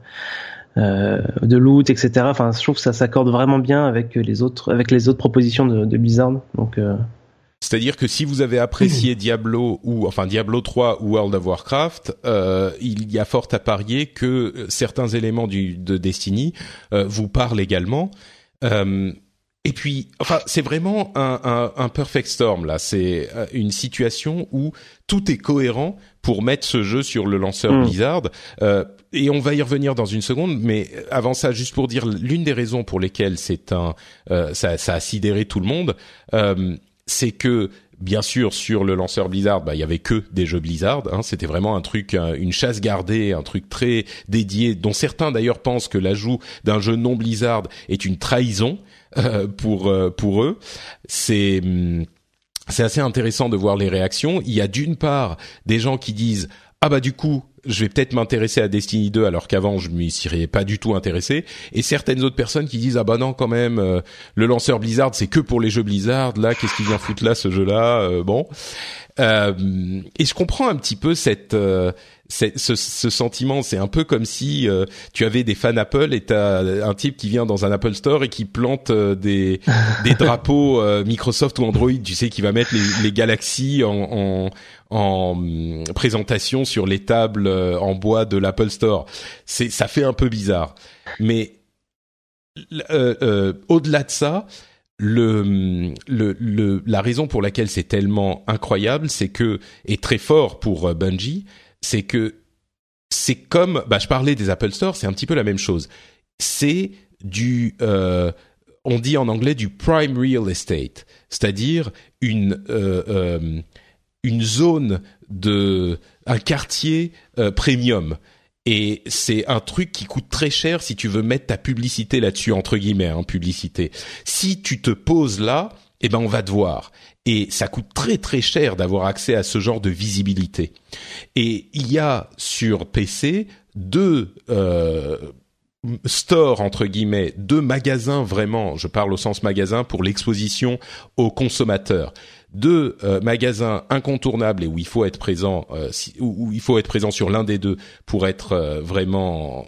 de loot, etc. Enfin, je trouve que ça s'accorde vraiment bien avec les autres, avec les autres propositions de, de Blizzard. Donc euh, c'est-à-dire que si vous avez apprécié Diablo ou enfin Diablo 3 ou World of Warcraft, euh, il y a fort à parier que certains éléments du, de Destiny euh, vous parlent également. Euh, et puis, enfin, c'est vraiment un, un, un, perfect storm là. C'est une situation où tout est cohérent pour mettre ce jeu sur le lanceur mm. Blizzard. Euh, et on va y revenir dans une seconde, mais avant ça, juste pour dire l'une des raisons pour lesquelles c'est un, euh, ça, ça, a sidéré tout le monde, euh, c'est que bien sûr sur le lanceur Blizzard, bah il y avait que des jeux Blizzard. Hein, C'était vraiment un truc, une chasse gardée, un truc très dédié, dont certains d'ailleurs pensent que l'ajout d'un jeu non Blizzard est une trahison euh, pour euh, pour eux. C'est hum, c'est assez intéressant de voir les réactions. Il y a d'une part des gens qui disent ah bah du coup je vais peut-être m'intéresser à Destiny 2 alors qu'avant je m'y serais pas du tout intéressé. Et certaines autres personnes qui disent ah bah non quand même euh, le lanceur Blizzard c'est que pour les jeux Blizzard là qu'est-ce qu'il vient foutre là ce jeu là euh, bon. Euh, et je comprends un petit peu cette ce, ce, sentiment, c'est un peu comme si euh, tu avais des fans Apple et t'as un type qui vient dans un Apple Store et qui plante euh, des, des drapeaux euh, Microsoft ou Android, tu sais, qui va mettre les, les galaxies en, en, en hum, présentation sur les tables en bois de l'Apple Store. C'est, ça fait un peu bizarre, mais au-delà de ça, le, hum, le, le, la raison pour laquelle c'est tellement incroyable, c'est que et très fort pour Bungie, c'est que c'est comme, bah, je parlais des Apple Store, c'est un petit peu la même chose. C'est du, euh, on dit en anglais du prime real estate, c'est-à-dire une euh, euh, une zone de un quartier premium. Et c'est un truc qui coûte très cher si tu veux mettre ta publicité là-dessus entre guillemets, hein, publicité. Si tu te poses là, eh ben on va te voir. Et ça coûte très très cher d'avoir accès à ce genre de visibilité. Et il y a sur PC deux euh, store entre guillemets de magasins vraiment, je parle au sens magasin pour l'exposition aux consommateurs, de euh, magasins incontournables et où il faut être présent, euh, où, il faut être présent sur l'un des deux pour être euh, vraiment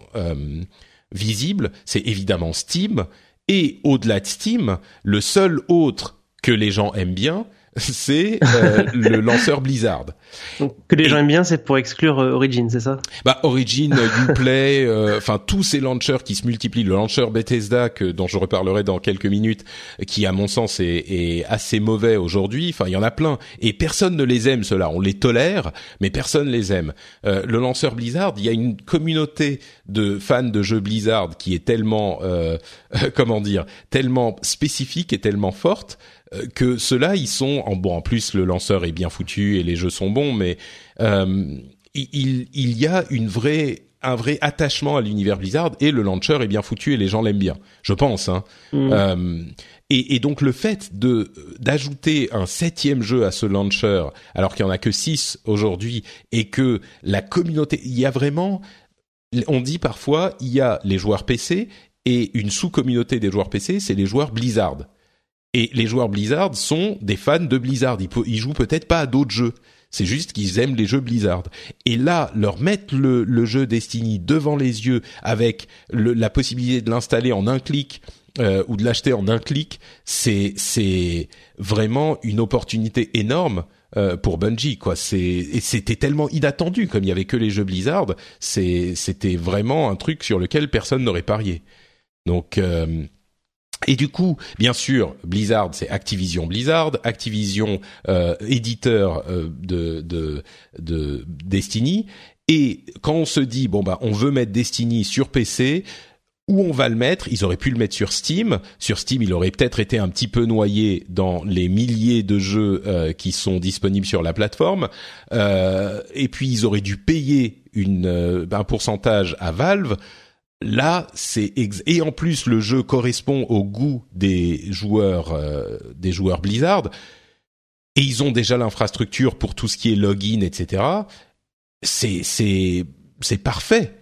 visible, c'est évidemment Steam. Et au-delà de Steam, le seul autre que les gens aiment bien, c'est euh, le lanceur Blizzard. Donc, que les gens aiment bien, c'est pour exclure euh, Origin, c'est ça? Bah Origin, Uplay, euh, enfin tous ces launchers qui se multiplient. Le launcher Bethesda, que dont je reparlerai dans quelques minutes, qui à mon sens est, est assez mauvais aujourd'hui. Enfin, il y en a plein et personne ne les aime. Cela, on les tolère, mais personne les aime. le lanceur Blizzard, il y a une communauté de fans de jeux Blizzard qui est tellement, comment dire, tellement spécifique et tellement forte euh, que ceux-là, ils sont en bon. En plus, le lanceur est bien foutu et les jeux sont bons, mais euh, il, il y a une vraie un vrai attachement à l'univers Blizzard et le launcher est bien foutu et les gens l'aiment bien, je pense. Hein. Mm. Euh, et, et, donc le fait de d'ajouter un septième jeu à ce launcher, alors qu'il y en a que six aujourd'hui, et que la communauté, il y a vraiment, on dit parfois, il y a les joueurs PC et une sous-communauté des joueurs PC, c'est les joueurs Blizzard. Et les joueurs Blizzard sont des fans de Blizzard. Ils, ils jouent peut-être pas à d'autres jeux. C'est juste qu'ils aiment les jeux Blizzard. Et là, leur mettre le, jeu Destiny devant les yeux avec la possibilité de l'installer en un clic euh, ou de l'acheter en un clic, c'est c'est vraiment une opportunité énorme euh, pour Bungie. Quoi, c'est c'était tellement inattendu comme il y avait que les jeux Blizzard. C'était vraiment un truc sur lequel personne n'aurait parié. Donc euh, et du coup, bien sûr, Blizzard, c'est Activision Blizzard, Activision euh, éditeur euh, de, de, de Destiny. Et quand on se dit bon bah on veut mettre Destiny sur PC, où on va le mettre? Ils auraient pu le mettre sur Steam. Sur Steam, il aurait peut-être été un petit peu noyé dans les milliers de jeux euh, qui sont disponibles sur la plateforme. Euh, et puis ils auraient dû payer une, euh, un pourcentage à Valve. Là, c'est et en plus le jeu correspond au goût des joueurs euh, des joueurs Blizzard et ils ont déjà l'infrastructure pour tout ce qui est login, etc. C'est c'est c'est parfait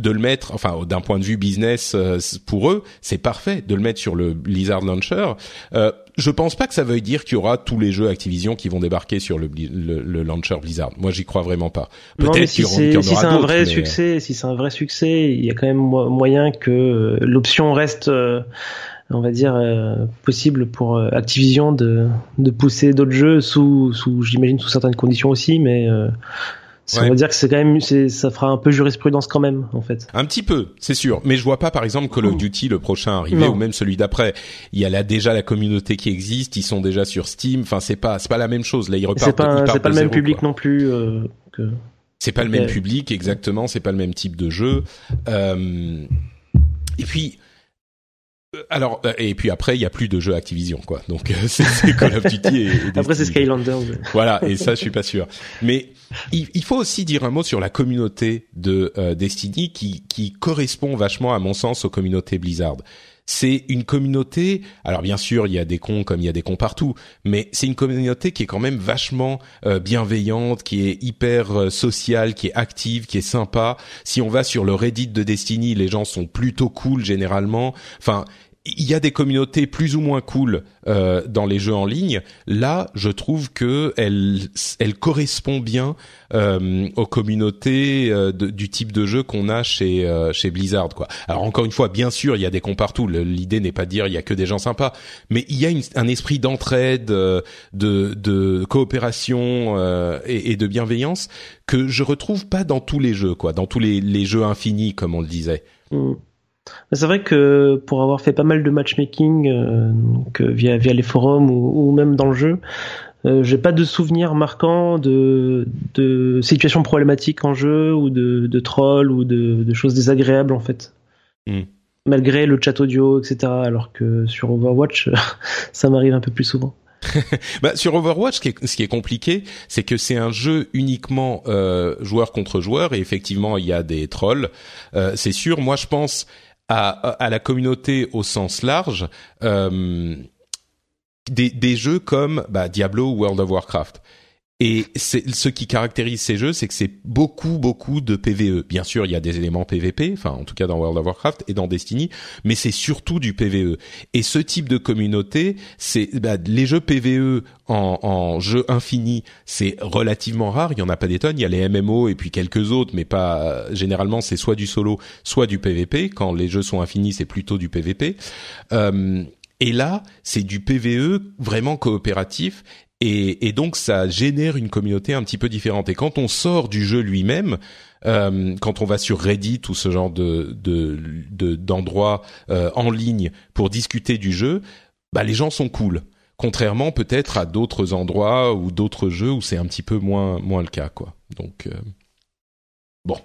de le mettre, enfin d'un point de vue business euh, pour eux, c'est parfait de le mettre sur le Blizzard Launcher. Euh, je pense pas que ça veuille dire qu'il y aura tous les jeux Activision qui vont débarquer sur le, le, launcher Blizzard. Moi, j'y crois vraiment pas. Peut-être si c'est si un vrai succès, si c'est un vrai succès, il y a quand même moyen que euh, l'option reste euh, on va dire possible pour Activision de de pousser d'autres jeux sous sous j'imagine sous certaines conditions aussi mais on va dire que c'est quand même, ça fera un peu jurisprudence quand même, en fait. Un petit peu, c'est sûr. Mais je vois pas, par exemple, Call of Duty le prochain arriver ou même celui d'après. Il y a là déjà la communauté qui existe, ils sont déjà sur Steam. Enfin, c'est pas, c'est pas la même chose. Là, ils repartent. C'est pas, c'est pas le même public non plus. Euh, que... C'est pas le même public, exactement. C'est pas le même type de jeu. Euh... Et puis, alors euh, et puis après il y a plus de jeux Activision quoi. Donc euh, c'est Call of Duty et, après c'est Skylanders voilà et ça je suis pas sûr. Mais il, faut aussi dire un mot sur la communauté de Destiny qui qui correspond vachement à mon sens aux communautés Blizzard c'est une communauté. Alors bien sûr, il y a des cons comme il y a des cons partout, mais c'est une communauté qui est quand même vachement bienveillante, qui est hyper sociale, qui est active, qui est sympa. Si on va sur le Reddit de Destiny, les gens sont plutôt cool généralement. Enfin, il y a des communautés plus ou moins cool euh, dans les jeux en ligne. Là, je trouve que elle, elle correspond bien euh, aux communautés euh, du type de jeu qu'on a chez euh, chez Blizzard. Quoi. Alors encore une fois, bien sûr, il y a des cons partout. L'idée n'est pas de dire il y a que des gens sympas, mais il y a une, un esprit d'entraide, de, de coopération et, et, de bienveillance que je retrouve pas dans tous les jeux, quoi, dans tous les, les jeux infinis, comme on le disait. Mmh. C'est vrai que pour avoir fait pas mal de matchmaking euh, donc, euh, via, via les forums ou, même dans le jeu, euh, j'ai pas de souvenirs marquants de, de situations problématiques en jeu ou de, de trolls ou de, de choses désagréables en fait. Hmm. Malgré le chat audio, etc. Alors que sur Overwatch, ça m'arrive un peu plus souvent. bah, sur Overwatch, ce qui est, ce qui est compliqué, c'est que c'est un jeu uniquement euh, joueur contre joueur et effectivement il y a des trolls. Euh, c'est sûr. Moi, je pense à, la communauté au sens large euh, des, des jeux comme bah, Diablo ou World of Warcraft. Et ce qui caractérise ces jeux, c'est que c'est beaucoup, beaucoup de PVE. Bien sûr, il y a des éléments PVP, enfin en tout cas dans World of Warcraft et dans Destiny, mais c'est surtout du PVE. Et ce type de communauté, c'est bah, les jeux PVE en, en jeu infini, c'est relativement rare. Il y en a pas des tonnes. Il y a les MMO et puis quelques autres, mais pas. Généralement, c'est soit du solo, soit du PVP. Quand les jeux sont infinis, c'est plutôt du PVP. Euh, et là, c'est du PVE vraiment coopératif et, donc ça génère une communauté un petit peu différente. Et quand on sort du jeu lui-même, euh, quand on va sur Reddit ou ce genre de d'endroits euh, en ligne pour discuter du jeu, bah les gens sont cool. Contrairement peut-être à d'autres endroits ou d'autres jeux où c'est un petit peu moins moins le cas quoi. Donc euh, bon.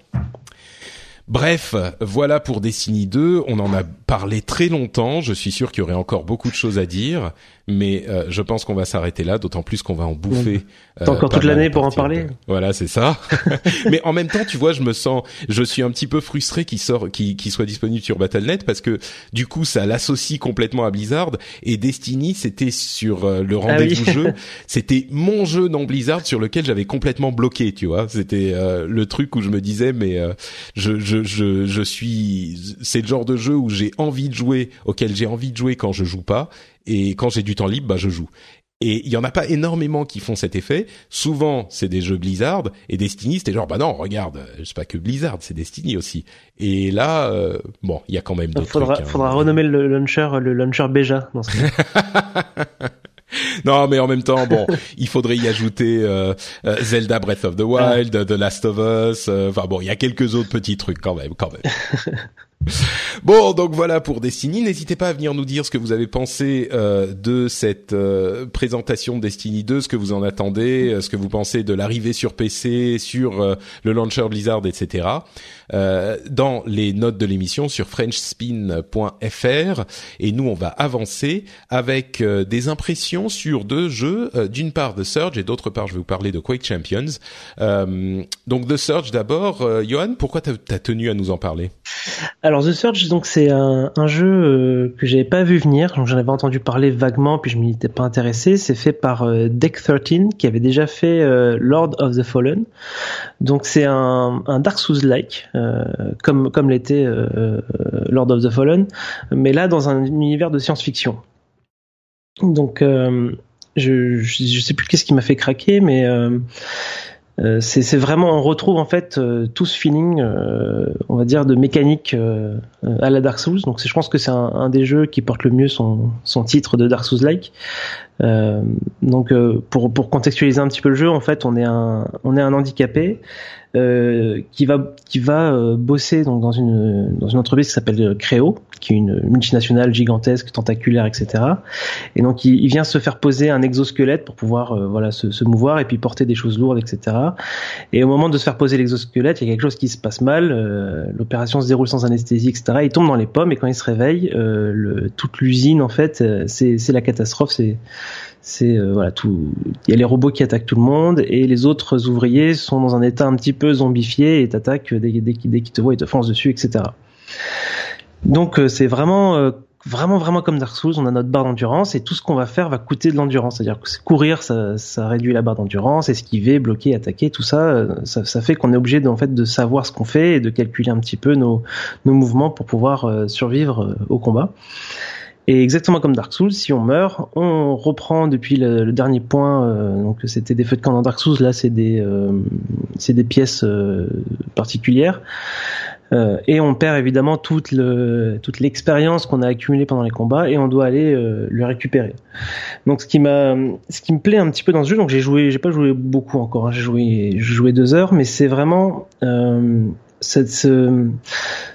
Bref, voilà pour Destiny 2. On en a parlé très longtemps. Je suis sûr qu'il y aurait encore beaucoup de choses à dire mais euh, je pense qu'on va s'arrêter là, d'autant plus qu'on va en bouffer. T'as encore euh, toute l'année pour en parler. Voilà, c'est ça. mais en même temps, tu vois, je me sens, je suis un petit peu frustré qu'il sort, qu'il soit disponible sur Battle.net parce que du coup, ça l'associe complètement à Blizzard et Destiny, c'était sur euh, le ah rendez-vous jeu, c'était mon jeu dans Blizzard sur lequel j'avais complètement bloqué, tu vois. C'était le truc où je me disais, mais je, je, je, je suis, c'est le genre de jeu où j'ai envie de jouer, auquel j'ai envie de jouer quand je joue pas et quand j'ai du temps libre, bah je joue. Et il y en a pas énormément qui font cet effet. Souvent, c'est des jeux Blizzard et Destiny, c'était genre bah non, regarde, c'est pas que Blizzard, c'est Destiny aussi. Et là, euh, bon, il y a quand même d'autres faudra, trucs. Hein. Faudra renommer le launcher le launcher Beja dans ce cas. non, mais en même temps, bon, il faudrait y ajouter euh, euh, Zelda Breath of the Wild, The Last of Us. Enfin bon, il y a quelques autres petits trucs quand même, quand même. Bon, donc voilà pour Destiny. N'hésitez pas à venir nous dire ce que vous avez pensé euh, de cette euh, présentation de Destiny 2, ce que vous en attendez, euh, ce que vous pensez de l'arrivée sur PC, sur le launcher Blizzard, etc. dans les notes de l'émission sur frenchspin.fr. Et nous, on va avancer avec des impressions sur deux jeux. D'une part, The Surge et d'autre part, je vais vous parler de Quake Champions. donc The Surge d'abord. Johan, pourquoi t'as as tenu à nous en parler? Alors The Surge, donc c'est un, jeu euh, que j'avais pas vu venir, donc j'en avais entendu parler vaguement, puis je m'y étais pas intéressé. C'est fait par euh, Deck 13 qui avait déjà fait euh, Lord of the Fallen. Donc c'est un, Dark Souls-like, comme comme l'était Lord of the Fallen, mais là dans un univers de science-fiction. Donc je, je sais plus qu'est-ce qui m'a fait craquer, mais euh, c'est vraiment on retrouve en fait euh, tout ce feeling, euh, on va dire de mécanique à la Dark Souls. Donc je pense que c'est un, un, des jeux qui porte le mieux son, son titre de Dark Souls-like. donc pour, pour contextualiser un petit peu le jeu, en fait on est un on est un handicapé euh, qui va qui va euh, bosser donc dans une dans une entreprise qui s'appelle Créo, qui est une multinationale gigantesque, tentaculaire, etc. Et donc il, il vient se faire poser un exosquelette pour pouvoir euh, voilà se, se, mouvoir et puis porter des choses lourdes, etc. Et au moment de se faire poser l'exosquelette, il y a quelque chose qui se passe mal. L'opération se déroule sans anesthésie, etc. Il tombe dans les pommes et quand il se réveille, le, toute l'usine en fait, c'est la catastrophe. C'est c'est euh, voilà tout. Il y a les robots qui attaquent tout le monde et les autres ouvriers sont dans un état un petit peu zombifié et t'attaquent dès, qu'ils te voient, ils te foncent dessus, etc. Donc euh, c'est vraiment euh, vraiment vraiment comme Dark Souls, on a notre barre d'endurance et tout ce qu'on va faire va coûter de l'endurance. C'est-à-dire que courir, ça, ça, réduit la barre d'endurance, esquiver, bloquer, attaquer, tout ça, ça, ça fait qu'on est obligé de, en fait de savoir ce qu'on fait et de calculer un petit peu nos, nos mouvements pour pouvoir survivre au combat. Et exactement comme Dark Souls, si on meurt, on reprend depuis le, dernier point. Euh, donc c'était des feux de camp dans Dark Souls, là c'est des euh, c'est des pièces euh, particulières. et on perd évidemment toute le toute l'expérience qu'on a accumulée pendant les combats et on doit aller le récupérer. Donc ce qui m'a ce qui me plaît un petit peu dans ce jeu, donc j'ai joué j'ai pas joué beaucoup encore, hein, j'ai joué j'ai joué deux heures, mais c'est vraiment ce,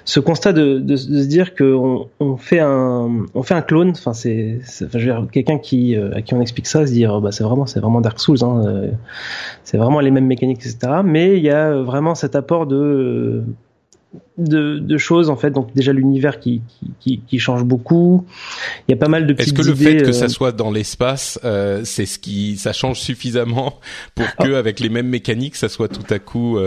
ce constat de, de, se dire qu'on on fait un on fait un clone enfin c'est enfin, je veux dire quelqu'un qui euh, à qui on explique ça se dire oh, bah c'est vraiment c'est vraiment Dark Souls hein, euh, c'est vraiment les mêmes mécaniques etc mais il y a vraiment cet apport de de, de choses en fait. Donc déjà l'univers qui, qui, qui, change beaucoup. Il y a pas mal de petites est-ce que le fait que ça euh, soit dans l'espace c'est ce qui ça change suffisamment pour ah. que avec les mêmes mécaniques ça soit tout à coup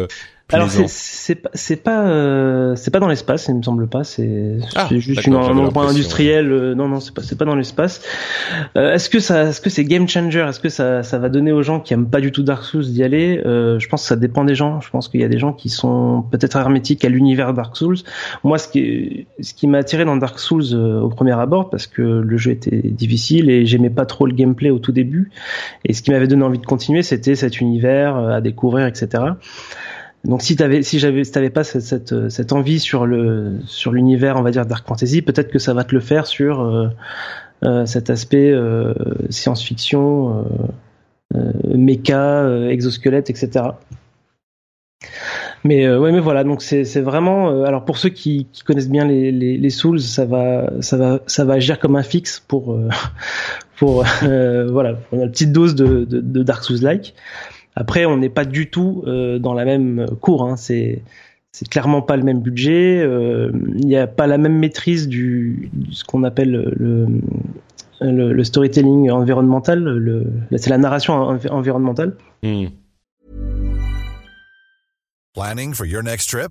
alors c'est pas c'est pas euh, c'est pas dans l'espace, il me semble pas. C'est ah, juste une, un endroit industriel. Euh, non non c'est pas c'est pas dans l'espace. Euh, est-ce que ça est-ce que c'est game changer? Est-ce que ça ça va donner aux gens qui aiment pas du tout Dark Souls d'y aller? Je pense que ça dépend des gens. Je pense qu'il y a des gens qui sont peut-être hermétiques à l'univers Dark Souls. Moi ce qui ce qui m'a attiré dans Dark Souls au premier abord parce que le jeu était difficile et j'aimais pas trop le gameplay au tout début. Et ce qui m'avait donné envie de continuer c'était cet univers à découvrir etc. Donc si t'avais, si j'avais, si t'avais pas cette, cette, cette, envie sur le sur l'univers, on va dire dark fantasy, peut-être que ça va te le faire sur euh, euh, cet aspect euh, science-fiction, euh, euh, méca, euh, exosquelette, etc. Mais ouais, mais voilà, donc c'est c'est vraiment. alors pour ceux qui, qui connaissent bien les, les, les Souls, ça va ça va ça va agir comme un fixe pour pour voilà pour une petite dose de, de, de Dark Souls like. Après, on n'est pas du tout euh, dans la même cour. Hein. C'est c'est clairement pas le même budget. Euh, il n'y a pas la même maîtrise du, ce qu'on appelle le, le, le, storytelling environnemental. Le, c'est la narration environnementale. Mm. Planning for your next trip?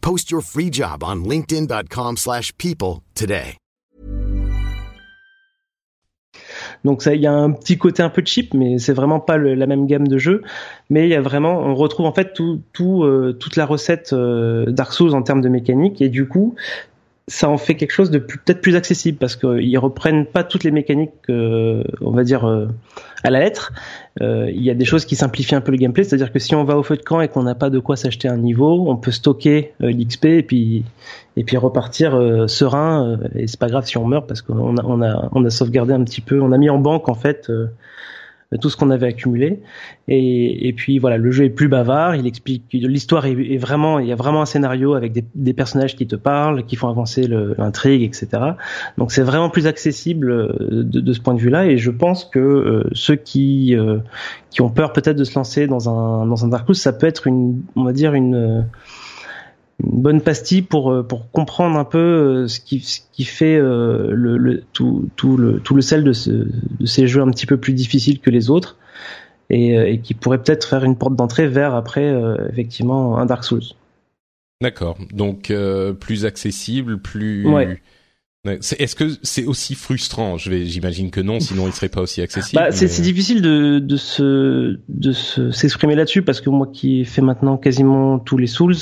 Post your free job on linkedin.com/people today. Donc il y a un petit côté un peu cheap, mais c'est vraiment pas la même gamme de jeux. Mais il y a vraiment, on retrouve en fait euh, toute la recette euh, Dark Souls en termes de mécanique, et du coup, ça en fait quelque chose de peut-être plus accessible parce qu'ils reprennent pas toutes les mécaniques, euh, on va dire euh, à la lettre. Euh, il y a des choses qui simplifient un peu le gameplay, c'est-à-dire que si on va au feu de camp et qu'on n'a pas de quoi s'acheter un niveau, on peut stocker euh, l'XP et puis et puis repartir euh, serein. et c'est pas grave si on meurt parce qu'on a on a on a sauvegardé un petit peu, on a mis en banque en fait tout ce qu'on avait accumulé. Et, et, puis voilà, le jeu est plus bavard. Il explique l'histoire est, vraiment, il y a vraiment un scénario avec des, personnages qui te parlent, qui font avancer l'intrigue, etc. Donc c'est vraiment plus accessible euh, de, ce point de vue-là. Et je pense que euh, ceux qui euh, qui ont peur peut-être de se lancer dans un dans un Dark Souls, ça peut être une, on va dire une une bonne pastille pour euh, pour comprendre un peu euh, ce qui ce qui fait euh, le, le, tout tout le tout le sel de, ce, de ces jeux un petit peu plus difficiles que les autres et, et qui pourrait peut-être faire une porte d'entrée vers après effectivement un Dark Souls. D'accord. Donc plus accessible, plus ouais. Est-ce que c'est aussi frustrant? J'imagine que non, sinon il serait pas aussi accessible. Bah, c'est difficile de de se de s'exprimer là-dessus parce que moi qui fais maintenant quasiment tous les Souls,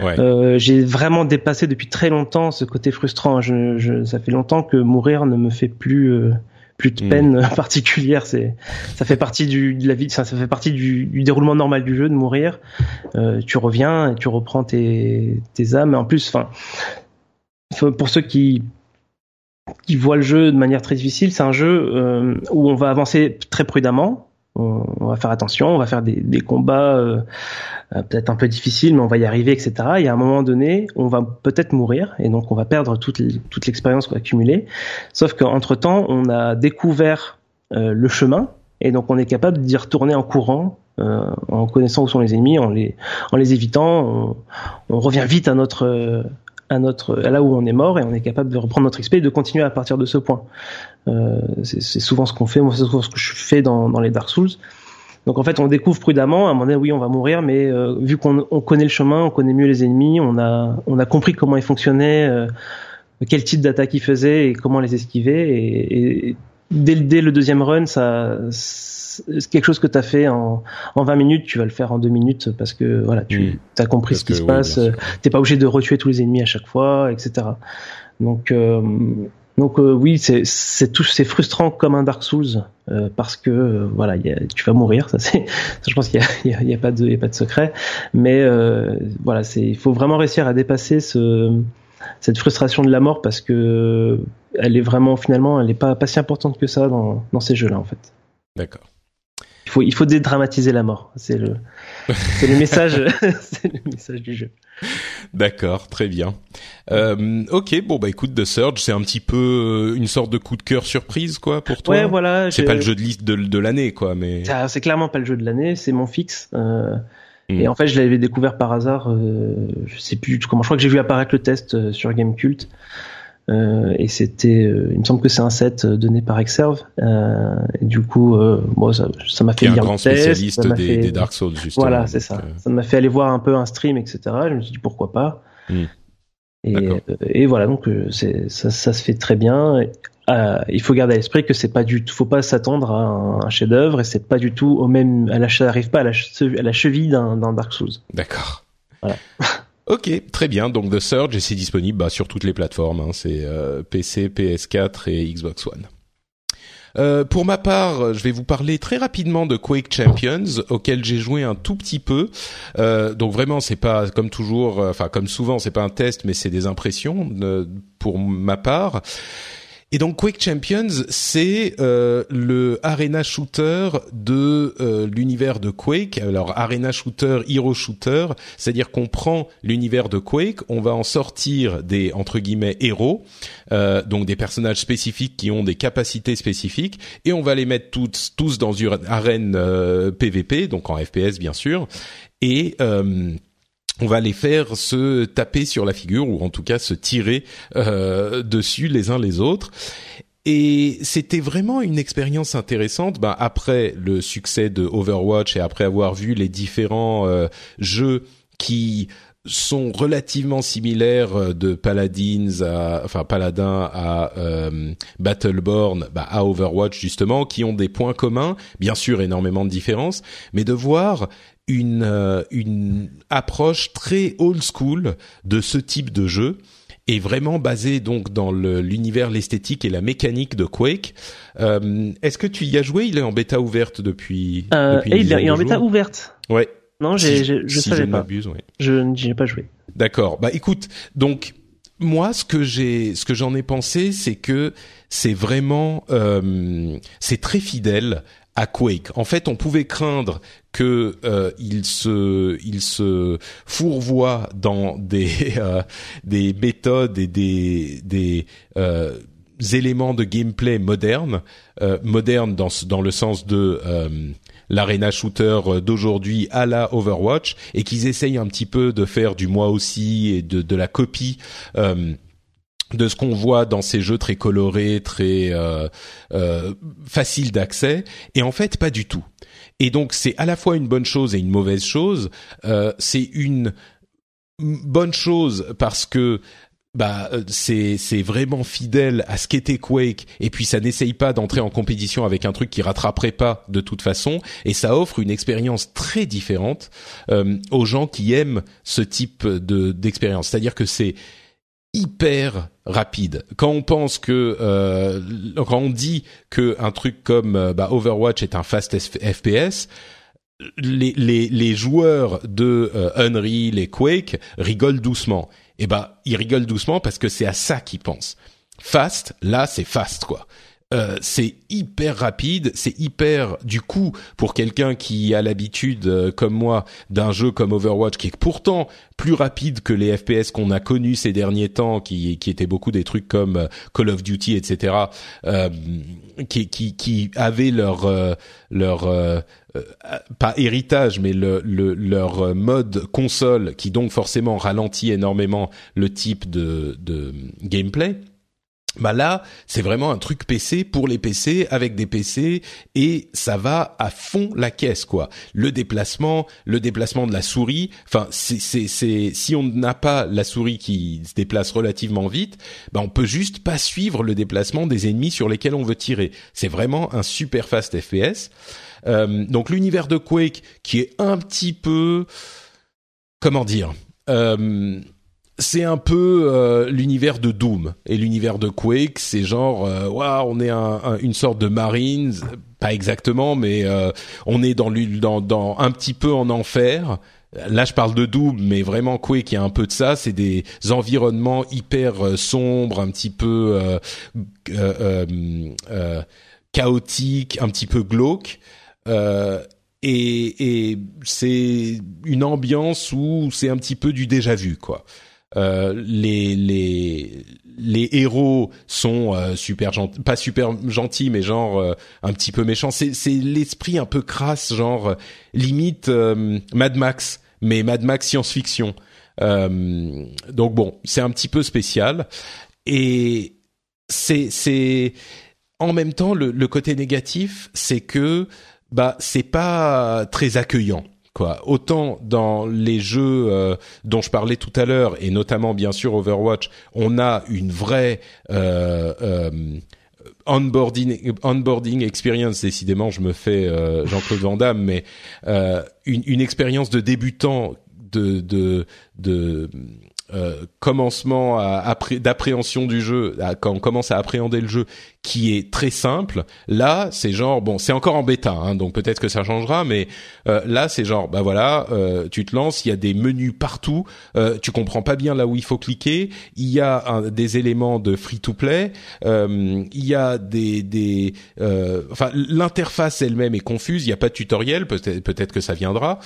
ouais. euh, j'ai vraiment dépassé depuis très longtemps ce côté frustrant. Je, je, ça fait longtemps que mourir ne me fait plus euh, plus de hmm. peine mmh. particulière. C'est ça fait partie du de la vie, ça, ça fait partie du, du, déroulement normal du jeu de mourir. Euh, tu reviens et tu reprends tes tes âmes. Et en plus, enfin pour ceux qui qui voit le jeu de manière très difficile. C'est un jeu euh, où on va avancer très prudemment. On, va faire attention, on va faire des, des combats euh, euh peut-être un peu difficiles, mais on va y arriver, etc. Et à un moment donné, on va peut-être mourir, et donc on va perdre toute, toute l'expérience qu'on a accumulée. Sauf qu'entre temps, on a découvert euh, le chemin, et donc on est capable d'y retourner en courant euh, en connaissant où sont les ennemis, en les, en les évitant, on, on revient vite à notre à notre là où on est mort et on est capable de reprendre notre XP et de continuer à partir de ce point. Euh, c'est souvent ce qu'on fait, moi c'est souvent ce que je fais dans, dans les Dark Souls. Donc en fait, on découvre prudemment. À un moment donné, oui, on va mourir, mais euh, vu qu'on on connaît le chemin, on connaît mieux les ennemis, on a on a compris comment ils fonctionnaient, euh, quel type d'attaque ils faisaient et comment les esquiver. Et, et dès, dès, le deuxième run, ça quelque chose que tu as fait en, en 20 minutes, tu vas le faire en 2 minutes parce que voilà, tu mmh. as compris parce ce qui se passe. Oui, T'es pas obligé de retuer tous les ennemis à chaque fois, etc. Donc donc oui, c'est c'est frustrant comme un Dark Souls parce que voilà, y a, tu vas mourir, ça c'est, je pense qu'il y a, y a, pas de, y a pas de secret, mais voilà, c'est, il faut vraiment réussir à dépasser ce cette frustration de la mort parce que elle est vraiment finalement elle est pas pas si importante que ça dans dans ces jeux là en fait. D'accord. Il faut il faut dédramatiser la mort. C'est le c'est le message c'est le message du jeu. D'accord, très bien. Euh, ok, bon bah écoute, The Surge, c'est un petit peu euh, une sorte de coup de cœur surprise quoi pour toi. Ouais, voilà. C'est pas le jeu de liste de, de l'année quoi, mais. C'est clairement pas le jeu de l'année, c'est mon fixe. Euh, et mm. en fait, je l'avais découvert par hasard. Euh, je sais plus comment. Je crois que j'ai vu apparaître le test euh, sur Gamecult. Euh, et c'était, euh, il me semble que c'est un set donné par Exerve. Euh, et du coup, moi, ça, ça m'a fait lire un grand spécialiste des, des, Dark Souls, justement. Voilà, c'est ça. Ça m'a fait aller voir un peu un stream, etc. Je me suis dit pourquoi pas. Mm. Et, et, voilà, donc ça, ça, se fait très bien. Euh, il faut garder à l'esprit que c'est pas du tout, faut pas s'attendre à un, chef-d'œuvre et c'est pas du tout au même, elle n'arrive pas à la, à la cheville d'un Dark Souls. D'accord. Voilà. ok, très bien. Donc The Surge c'est disponible bah, sur toutes les plateformes. Hein. C'est euh, PC, PS4 et Xbox One. Euh, pour ma part, je vais vous parler très rapidement de Quake Champions, auquel j'ai joué un tout petit peu. Euh, donc vraiment, c'est pas comme toujours, enfin comme souvent, c'est pas un test, mais c'est des impressions pour ma part. Et donc Quake Champions, c'est euh, le arena shooter de euh, l'univers de Quake. Alors arena shooter, hero shooter, c'est-à-dire qu'on prend l'univers de Quake, on va en sortir des entre guillemets héros, euh, donc des personnages spécifiques qui ont des capacités spécifiques, et on va les mettre tous tous dans une arène PVP, donc en FPS bien sûr, et on va les faire se taper sur la figure ou en tout cas se tirer euh, dessus les uns les autres. Et c'était vraiment une expérience intéressante. Ben, après le succès de Overwatch et après avoir vu les différents euh, jeux qui sont relativement similaires euh, de Paladins à enfin Paladin à euh, Battleborn bah, à Overwatch justement qui ont des points communs bien sûr énormément de différences mais de voir une, euh, une approche très old school de ce type de jeu et vraiment basé donc dans l'univers, l'esthétique et la mécanique de Quake. Euh, Est-ce que tu y as joué? Il est en bêta ouverte depuis. Euh, depuis il est en bêta ouverte. Ouais. Non, j'ai, je si savais je pas. Ouais. Je n'y ai pas joué. D'accord. Bah écoute, donc moi, ce que j'ai, ce que j'en ai pensé, c'est que c'est vraiment, euh, c'est très fidèle à Quake. En fait, on pouvait craindre que euh, il se il se fourvoie dans des euh, des méthodes et des des euh, éléments de gameplay modernes, euh, modernes dans dans le sens de l'arena shooter d'aujourd'hui à la Overwatch et qu'ils essayent un petit peu de faire du moi aussi et de de la copie de ce qu'on voit dans ces jeux très colorés, très euh, euh, faciles d'accès, et en fait pas du tout. Et donc c'est à la fois une bonne chose et une mauvaise chose. Euh, c'est une bonne chose parce que bah c'est c'est vraiment fidèle à ce qu'était Quake et puis ça n'essaye pas d'entrer en compétition avec un truc qui rattraperait pas de toute façon et ça offre une expérience très différente aux gens qui aiment ce type de d'expérience c'est-à-dire que c'est hyper rapide. Quand on pense que euh, quand on dit que un truc comme euh, bah, Overwatch est un fast FPS, les, les, les joueurs de euh, Unreal et Quake rigolent doucement. Et bah ils rigolent doucement parce que c'est à ça qu'ils pensent. Fast, là c'est fast quoi. Euh, c'est hyper rapide, c'est hyper du coup pour quelqu'un qui a l'habitude euh, comme moi d'un jeu comme Overwatch qui est pourtant plus rapide que les FPS qu'on a connus ces derniers temps, qui étaient beaucoup des trucs comme euh, Call of Duty, etc. qui qui avaient leur leur pas héritage, mais le, le, leur mode console qui donc forcément ralentit énormément le type de gameplay bah là, c'est vraiment un truc PC pour les PC avec des PC et ça va à fond la caisse quoi. Le déplacement, le déplacement de la souris, enfin c'est c'est si on n'a pas la souris qui se déplace relativement vite, bah on peut juste pas suivre le déplacement des ennemis sur lesquels on veut tirer. C'est vraiment un super fast FPS. Euh, donc l'univers de Quake qui est un petit peu comment dire euh, c'est un peu euh, l'univers de Doom et l'univers de Quake. C'est genre, euh, waouh, on est un, une sorte de Marines, pas exactement, mais euh, on est dans, dans, dans un petit peu en enfer. Là, je parle de Doom, mais vraiment Quake, il y a un peu de ça. C'est des environnements hyper sombres, un petit peu chaotiques, un petit peu glauques. et, et c'est une ambiance où c'est un petit peu du déjà vu, quoi. Euh, les les les héros sont euh, super gentils, pas super gentils, mais genre euh, un petit peu méchants. C'est c'est l'esprit un peu crasse, genre limite Mad Max, mais Mad Max science-fiction. donc bon, c'est un petit peu spécial et c'est c'est en même temps le, le côté négatif, c'est que bah c'est pas très accueillant Autant dans les jeux euh, dont je parlais tout à l'heure et notamment bien sûr Overwatch, on a une vraie euh, euh, onboarding onboarding experience. Décidément, je me fais Jean-Claude Van Damme, mais une, expérience de débutant de euh, commencement d'appréhension du jeu, quand on commence à appréhender le jeu, qui est très simple. Là, c'est genre bon, c'est encore en bêta, hein, donc peut-être que ça changera, mais euh, là, c'est genre bah voilà, euh, tu te lances, il y a des menus partout, tu comprends pas bien là où il faut cliquer, il y a des éléments de free-to-play, il y a des des, enfin l'interface elle-même est confuse, il y a pas de tutoriel, peut-être peut-être que ça viendra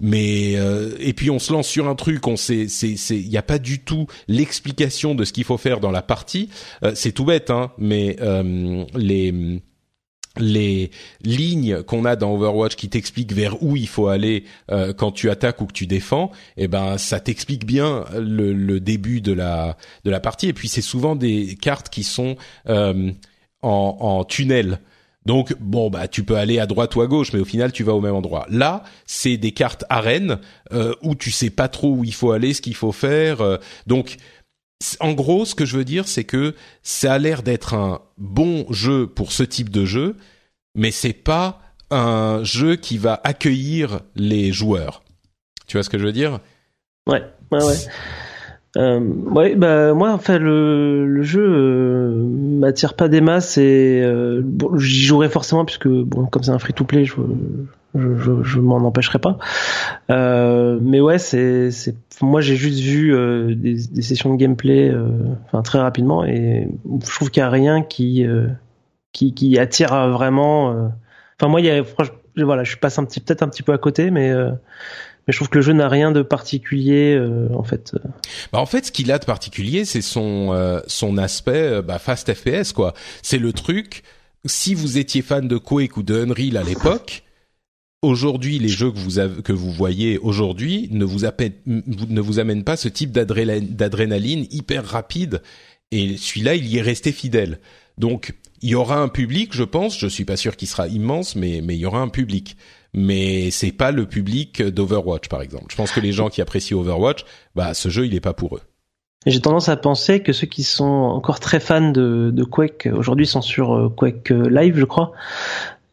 mais euh, et puis on se lance sur un truc, on sait, c'est, c'est, il n'y a pas du tout l'explication de ce qu'il faut faire dans la partie. Euh, c'est tout bête, hein, mais euh, les les lignes qu'on a dans Overwatch qui t'expliquent vers où il faut aller quand tu attaques ou que tu défends, eh ben ça t'explique bien le, le, début de la de la partie. Et puis c'est souvent des cartes qui sont en, en tunnel. Donc bon bah tu peux aller à droite ou à gauche, mais au final tu vas au même endroit. Là, c'est des cartes arènes euh, où tu sais pas trop où il faut aller, ce qu'il faut faire. Euh. donc en gros, ce que je veux dire, c'est que ça a l'air d'être un bon jeu pour ce type de jeu, mais c'est pas un jeu qui va accueillir les joueurs. Tu vois ce que je veux dire? Ouais, ouais, ouais. Euh, ouais, bah moi, enfin le, le jeu euh, m'attire pas des masses et euh, bon, j'y jouerai forcément puisque bon, comme c'est un free-to-play, je, je, je, je m'en empêcherai pas. Euh, mais ouais, c'est, c'est, moi j'ai juste vu euh, des, des, sessions de gameplay, euh, enfin très rapidement et je trouve qu'il y a rien qui, qui, qui attire vraiment. Enfin moi, il y a, voilà, je passé un petit, peut-être un petit peu à côté, mais mais je trouve que le jeu n'a rien de particulier euh, en fait. Bah en fait, ce qu'il a de particulier, c'est son euh, son aspect euh, bah, fast FPS quoi. C'est le truc. Si vous étiez fan de Quake ou de Unreal à l'époque, aujourd'hui les jeux que vous avez, que vous voyez aujourd'hui ne vous ne vous amènent pas ce type d'adrénaline hyper rapide. Et celui-là, il y est resté fidèle. Donc, il y aura un public, je pense. Je suis pas sûr qu'il sera immense, mais mais il y aura un public mais c'est pas le public d'Overwatch par exemple. Je pense que les gens qui apprécient Overwatch, bah ce jeu il est pas pour eux. J'ai tendance à penser que ceux qui sont encore très fans de, Quake aujourd'hui sont sur euh, Quake euh, Live, je crois.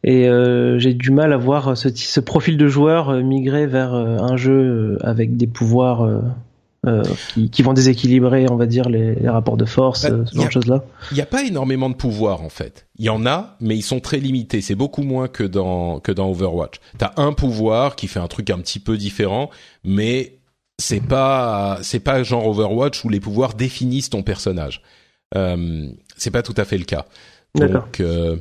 Et euh, j'ai du mal à voir ce profil de joueur migrer vers un jeu avec des pouvoirs euh, qui, qui, vont déséquilibrer, on va dire, les, les rapports de force, bah, ce genre de choses-là. Il n'y a pas énormément de pouvoir en fait. Il y en a, mais ils sont très limités. C'est beaucoup moins que dans que dans Overwatch. T'as un pouvoir qui fait un truc un petit peu différent, mais c'est pas c'est pas genre Overwatch où les pouvoirs définissent ton personnage. Euh, c'est pas tout à fait le cas. Donc euh,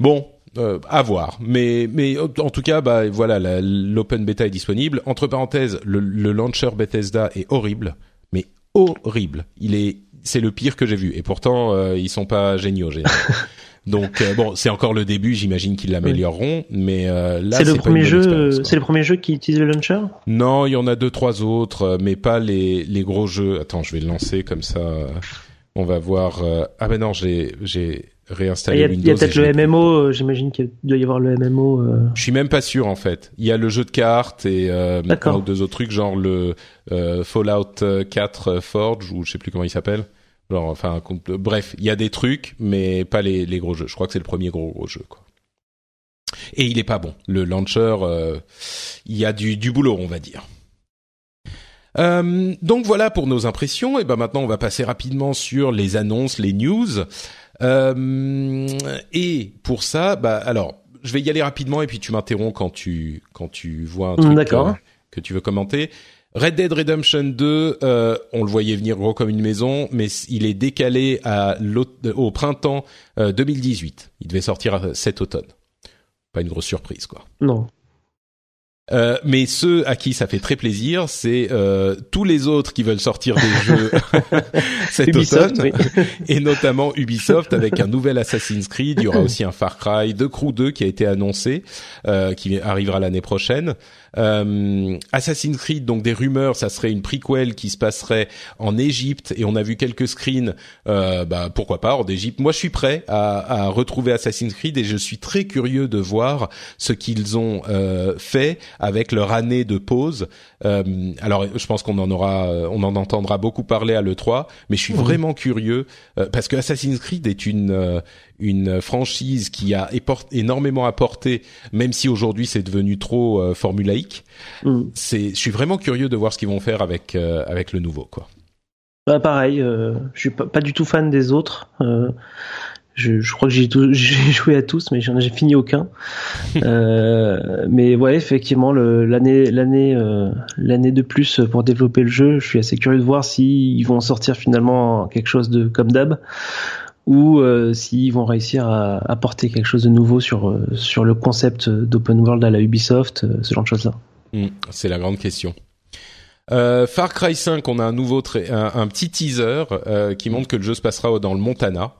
bon, euh, à voir. Mais mais en tout cas, bah voilà, l'open beta est disponible. Entre parenthèses, le, le, launcher Bethesda est horrible, mais horrible. Il est, c'est le pire que j'ai vu. Et pourtant, euh, ils sont pas géniaux. Donc euh, bon, c'est encore le début. J'imagine qu'ils l'amélioreront, mais euh, là c'est le premier jeu. C'est le premier jeu qui utilise le launcher? Non, il y en a deux trois autres, mais pas les les gros jeux. Attends, je vais le lancer comme ça. On va voir. Ah ben non, j'ai j'ai réinstaller Windows. Il y a peut-être le MMO, euh, j'imagine qu'il doit y avoir le MMO. Euh... Je suis même pas sûr en fait. Il y a le jeu de cartes et euh, ou deux autres trucs, genre le euh, Fallout 4 Forge ou je sais plus comment il s'appelle. Genre, enfin, bref, il y a des trucs, mais pas les, les gros jeux. Je crois que c'est le premier gros gros jeu, quoi. Et il est pas bon. Le launcher, il y a du, du boulot, on va dire. Euh, donc voilà pour nos impressions. Et ben maintenant, on va passer rapidement sur les annonces, les news. Euh, et pour ça, bah alors, je vais y aller rapidement et puis tu m'interromps quand tu quand tu vois un truc euh, que tu veux commenter. Red Dead Redemption 2, euh, on le voyait venir gros comme une maison, mais il est décalé à au printemps 2018. Il devait sortir cet automne. Pas une grosse surprise, quoi. Non. Euh, mais ceux à qui ça fait très plaisir, c'est euh, tous les autres qui veulent sortir des jeux cet automne, et notamment Ubisoft avec un nouvel Assassin's Creed. Il y aura aussi un Far Cry, The Crew 2 qui a été annoncé, euh, qui arrivera l'année prochaine. Euh, Assassin's Creed, donc des rumeurs, ça serait une prequel qui se passerait en Égypte, et on a vu quelques screens. Euh, bah pourquoi pas hors d'Égypte. Moi, je suis prêt à, à, retrouver Assassin's Creed et je suis très curieux de voir ce qu'ils ont euh, fait avec leur année de pause. Euh, alors, je pense qu'on en aura, euh, on en entendra beaucoup parler à l'E3, mais je suis vraiment curieux euh, parce que Assassin's Creed est une une franchise qui a énormément apporté, même si aujourd'hui c'est devenu trop formulaïque. Mm. C'est, je suis vraiment curieux de voir ce qu'ils vont faire avec avec le nouveau, quoi. Bah pareil, euh, je suis pas, pas, du tout fan des autres. Euh, je, je, crois que j'ai, joué à tous, mais j'en ai fini aucun. euh, mais ouais, effectivement, l'année, l'année, euh, l'année de plus pour développer le jeu, je suis assez curieux de voir s'ils vont sortir finalement quelque chose de comme d'hab ou euh, s'ils vont réussir à apporter quelque chose de nouveau sur euh, sur le concept d'open world à la Ubisoft, ce genre de choses là. Hmm, c'est la grande question. Euh, Far Cry 5, on a un nouveau un, un, petit teaser euh, qui montre que le jeu se passera dans le Montana.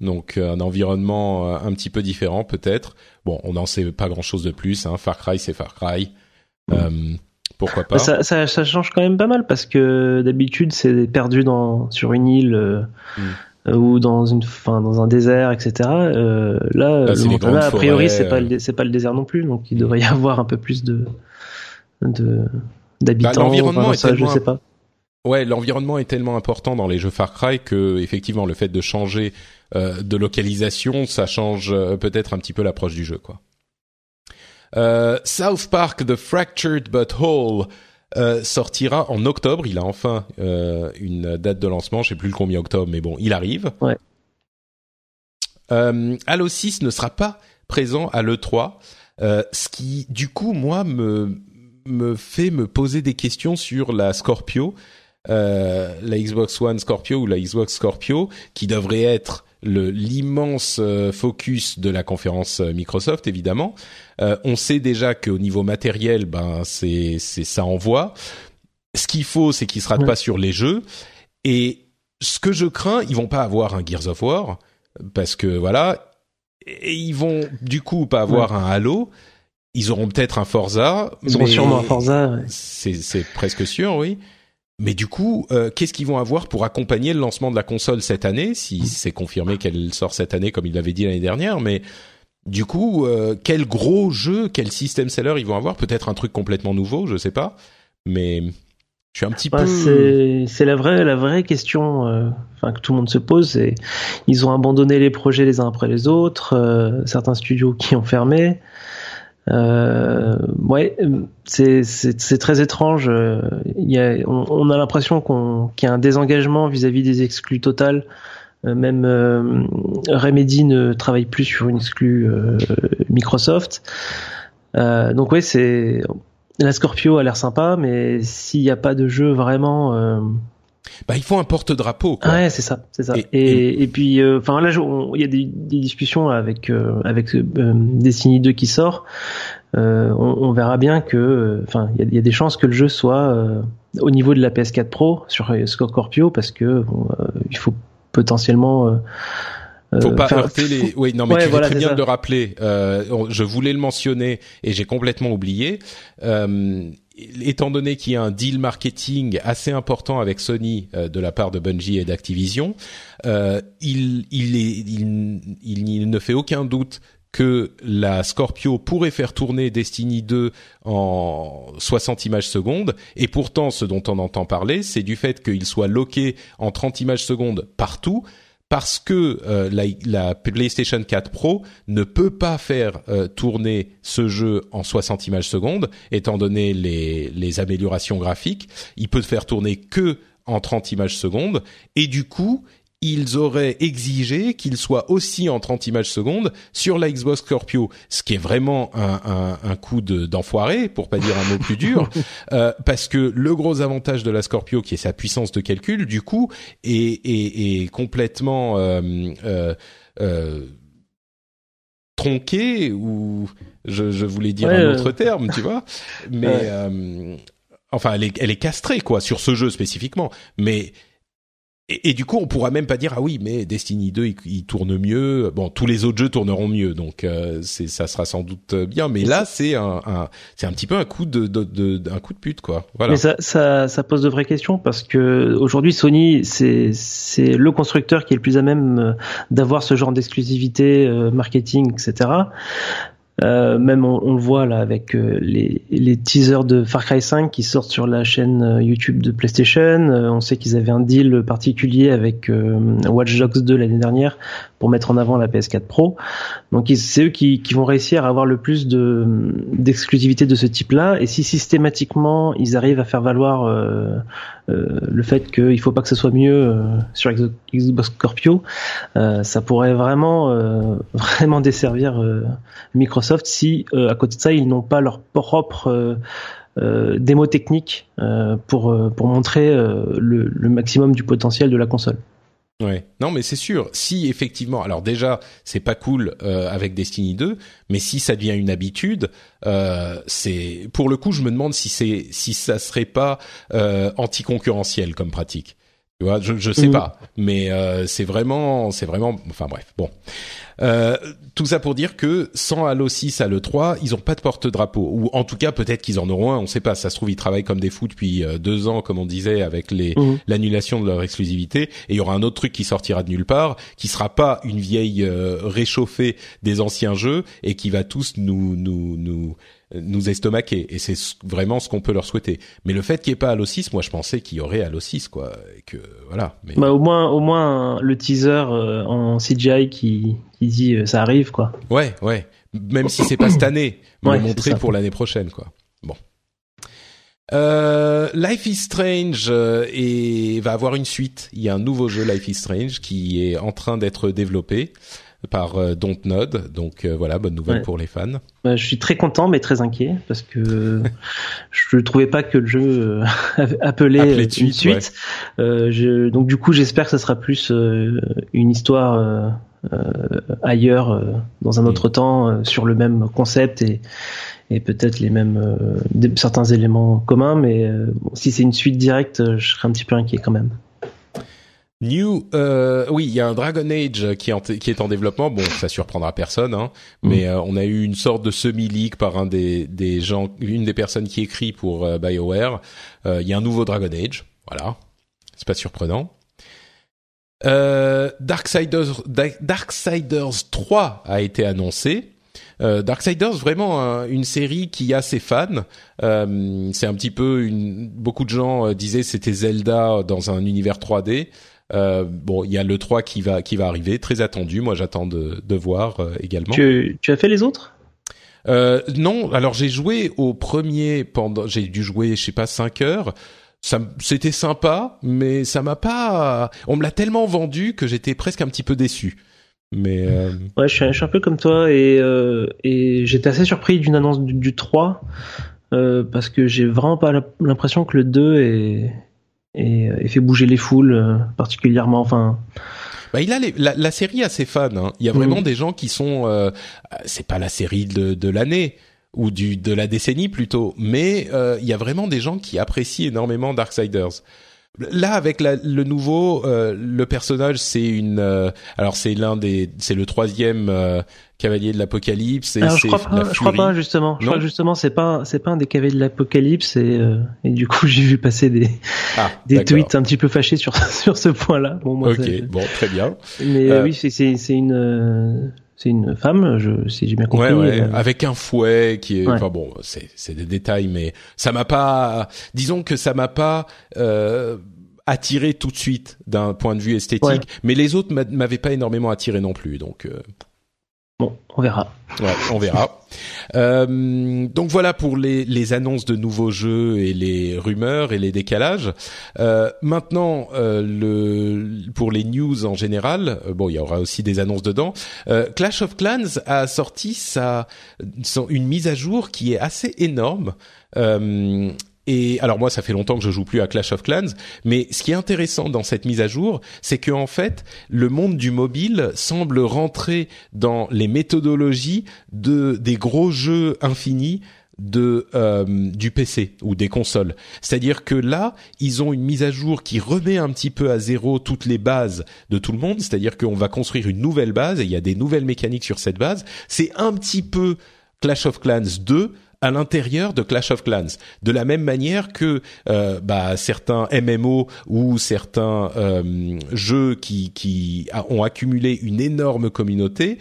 Donc euh, un environnement euh, un petit peu différent peut-être. Bon, on n'en sait pas grand-chose de plus. Hein. Far Cry, c'est Far Cry. pourquoi pas? Ça, ça, ça, change quand même pas mal parce que d'habitude c'est perdu dans sur une île mm. Ou dans une, fin, dans un désert, etc. là, le Montana, a priori, c'est pas c'est pas le désert non plus, donc il devrait y avoir un peu plus de de d'habitants. Bah, l'environnement est tellement, je sais pas. Ouais, l'environnement est tellement important dans les jeux Far Cry que effectivement le fait de changer euh, de localisation, ça change euh, peut-être un petit peu l'approche du jeu, quoi. Euh, South Park The Fractured But Whole euh, sortira en octobre. Il a enfin euh, une date de lancement. Je sais plus le combien octobre, mais bon, il arrive. Ouais. Euh, Halo 6 ne sera pas présent à l'E3, ce qui, du coup, moi, me me fait me poser des questions sur la Scorpio, euh, la Xbox One Scorpio ou la Xbox Scorpio, qui devrait être l'immense euh, focus de la conférence euh, Microsoft évidemment. Euh, on sait déjà qu'au niveau matériel, ben c'est ça envoie. Ce qu'il faut, c'est qu'il se rate pas sur les jeux. Et ce que je crains, ils vont pas avoir un Gears of War parce que voilà, et ils vont du coup pas avoir un Halo ils auront peut-être un Forza. Ils auront sûrement un Forza. Ouais. C'est presque sûr, oui. Mais du coup, euh, qu'est-ce qu'ils vont avoir pour accompagner le lancement de la console cette année, si mm. c'est confirmé qu'elle sort cette année comme il l'avait dit l'année dernière Mais du coup, euh, quel gros jeu, quel système seller ils vont avoir? Peut-être un truc complètement nouveau, je sais pas. Mais je suis un petit peu. C'est la vraie la vraie question, euh, enfin que tout le monde se pose. Ils ont abandonné les projets les uns après les autres. Certains studios qui ont fermé. Euh, ouais, c'est c'est très étrange. Il y a, on, a l'impression qu'il y a un désengagement vis-à-vis des exclus total. Euh, même euh, Remedy ne travaille plus sur une exclue euh, Microsoft. Euh, donc ouais, c'est la Scorpio a l'air sympa, mais s'il n'y a pas de jeu vraiment bah, il faut un porte-drapeau. Ouais, c'est ça, c'est ça. Et, et, puis, euh, enfin là, il y a des, des, discussions avec euh, avec euh, Destiny 2 qui sort. Euh, on, on, verra bien que, enfin, il y a, y a, des chances que le jeu soit au niveau de la PS4 Pro sur Scorpio parce que bon, il faut potentiellement faut pas heurter les. Oui, non, mais tu fais très bien de le rappeler. Euh, je voulais le mentionner et j'ai complètement oublié. Euh, étant donné qu'il y a un deal marketing assez important avec Sony euh, de la part de Bungie et d'Activision, euh, il, il, il, ne fait aucun doute que la Scorpio pourrait faire tourner Destiny 2 en 60 images secondes, et pourtant ce dont on entend parler, c'est du fait qu'il soit loqué en 30 images secondes partout, parce que euh, la, la, PlayStation 4 Pro ne peut pas faire euh, tourner ce jeu en 60 images secondes, étant donné les, les améliorations graphiques, il peut faire tourner que en 30 images secondes, et du coup, ils auraient exigé qu'il soit aussi en 30 images secondes sur la Xbox Scorpio, ce qui est vraiment un, un, un coup d'enfoiré, pour pas dire un mot plus dur, euh, parce que le gros avantage de la Scorpio, qui est sa puissance de calcul, du coup, est, est, est complètement euh, euh, euh tronqué ou je, je voulais dire un autre terme, tu vois, mais euh, enfin elle est, elle est castrée quoi sur ce jeu spécifiquement, mais et, du coup, on pourra même pas dire ah oui, mais Destiny 2 il, tourne mieux. Bon, tous les autres jeux tourneront mieux, donc euh, ça sera sans doute bien. Mais là, c'est un, c'est un petit peu un coup de, de, un coup de pute quoi. Voilà. Mais ça, ça, ça pose de vraies questions parce que aujourd'hui Sony c'est c'est le constructeur qui est le plus à même euh, d'avoir ce genre d'exclusivité euh, marketing etc. Euh, même on, on, le voit là avec euh, les, teasers de Far Cry 5 qui sortent sur la chaîne euh, YouTube de PlayStation. On sait qu'ils avaient un deal particulier avec Watch Dogs 2 l'année dernière pour mettre en avant la PS4 Pro. Donc c'est eux qui, qui, vont réussir à avoir le plus de d'exclusivité de ce type-là. Et si systématiquement ils arrivent à faire valoir euh, euh, le fait qu'il faut pas que ce soit mieux euh, sur Xbox Scorpio, euh, ça pourrait vraiment vraiment desservir Microsoft si à côté de ça ils n'ont pas leur propre démo technique pour pour montrer le, le maximum du potentiel de la console. Ouais. Non, mais c'est sûr. Si effectivement, alors déjà, c'est pas cool euh, avec Destiny 2, mais si ça devient une habitude, euh, c'est pour le coup, je me demande si c'est si ça serait pas euh, anticoncurrentiel comme pratique. Tu vois, je je sais mmh. pas, mais euh, c'est vraiment c'est vraiment enfin bref. Bon. Euh, tout ça pour dire que sans Halo 6, Halo 3, ils ont pas de porte-drapeau. Ou en tout cas, peut-être qu'ils en auront un, on sait pas. Ça se trouve, ils travaillent comme des fous depuis euh, deux ans, comme on disait, avec les mmh. l'annulation de leur exclusivité. Et il y aura un autre truc qui sortira de nulle part, qui sera pas une vieille euh, réchauffée des anciens jeux et qui va tous nous nous nous nous estomaquer et c'est vraiment ce qu'on peut leur souhaiter. Mais le fait qu'il n'y ait pas Halo 6, moi je pensais qu'il y aurait Halo 6 quoi et que voilà. Mais... Bah au moins au moins le teaser euh, en CGI qui qui dit euh, ça arrive quoi. Ouais ouais. Même si c'est pas cette année, mais ouais, montrer pour l'année prochaine quoi. Bon. Euh, Life is Strange euh, et va avoir une suite. Il y a un nouveau jeu Life is Strange qui est en train d'être développé par euh, Dontnod. Donc voilà, bonne nouvelle ouais. pour les fans. Bah, je suis très content mais très inquiet parce que je ne trouvais pas que le jeu appelait une suite. suite. Ouais. Je, donc du coup, j'espère que ça sera plus une histoire ailleurs, dans un autre mm. temps, sur le même concept et et peut-être les mêmes certains éléments communs. Mais bon, si c'est une suite directe, je serais un petit peu inquiet quand même. New, euh, oui, il y a un Dragon Age qui est, en qui est en développement. Bon, ça surprendra personne, hein, mm. mais euh, on a eu une sorte de semi-leak par un des, des gens, une des personnes qui écrit pour euh, BioWare. Euh, il y a un nouveau Dragon Age, voilà, c'est pas surprenant. Euh, Darksiders, Darksiders 3 a été annoncé. Euh, Darksiders, vraiment un, une série qui a ses fans. Euh, c'est un petit peu une. Beaucoup de gens disaient c'était Zelda dans un univers 3D. Euh, bon, il y a le 3 qui va qui va arriver, très attendu. Moi, j'attends de, de voir euh, également. Tu, tu as fait les autres? Euh, Non, alors j'ai joué au premier pendant. J'ai dû jouer, je sais pas, 5 heures. Ça, c'était sympa, mais ça m'a pas. On me l'a tellement vendu que j'étais presque un petit peu déçu. Mais euh... ouais, je suis, je suis, un peu comme toi et euh, et j'étais assez surpris d'une annonce du, du 3 euh, parce que j'ai vraiment pas l'impression que le 2 est et, et, fait bouger les foules particulièrement. Enfin. Bah, il a les, la, la, série a ses fans. Hein. Il y a vraiment mmh. des gens qui sont. C'est pas la série de, de l'année ou du de la décennie plutôt, mais euh, il y a vraiment des gens qui apprécient énormément Darksiders. Là, avec la, le nouveau, euh, le personnage, c'est une. Euh, alors, c'est l'un des, c'est le troisième euh, cavalier de l'Apocalypse. Alors, je crois pas, je crois pas justement. Non je crois que justement, c'est pas, c'est pas un des cavaliers de l'Apocalypse et, euh, et du coup, j'ai vu passer des ah, des tweets un petit peu fâchés sur sur ce point-là. Bon, moi, ok, bon, très bien. Mais oui, c'est c'est c'est une c'est une femme, je, si j'ai bien compris. Ouais, ouais, euh... avec un fouet qui est, ouais. enfin bon, c'est, c'est des détails, mais ça m'a pas, disons que ça m'a pas euh, attiré tout de suite d'un point de vue esthétique, mais les autres m'avaient pas énormément attiré non plus. Donc Bon, on verra. Ouais, on verra. Euh, donc voilà pour les, les, annonces de nouveaux jeux et les rumeurs et les décalages. Euh, maintenant, euh, le, pour les news en général, euh, bon, il y aura aussi des annonces dedans. Euh, Clash of Clans a sorti sa, son, une mise à jour qui est assez énorme. Et alors moi, ça fait longtemps que je joue plus à Clash of Clans, mais ce qui est intéressant dans cette mise à jour, c'est que en fait, le monde du mobile semble rentrer dans les méthodologies de des gros jeux infinis de euh, du PC ou des consoles. C'est-à-dire que là, ils ont une mise à jour qui remet un petit peu à zéro toutes les bases de tout le monde, c'est-à-dire qu'on va construire une nouvelle base et il y a des nouvelles mécaniques sur cette base. C'est un petit peu Clash of Clans 2 à l'intérieur de Clash of Clans. De la même manière que euh, bah, certains MMO ou certains euh, jeux qui, qui ont accumulé une énorme communauté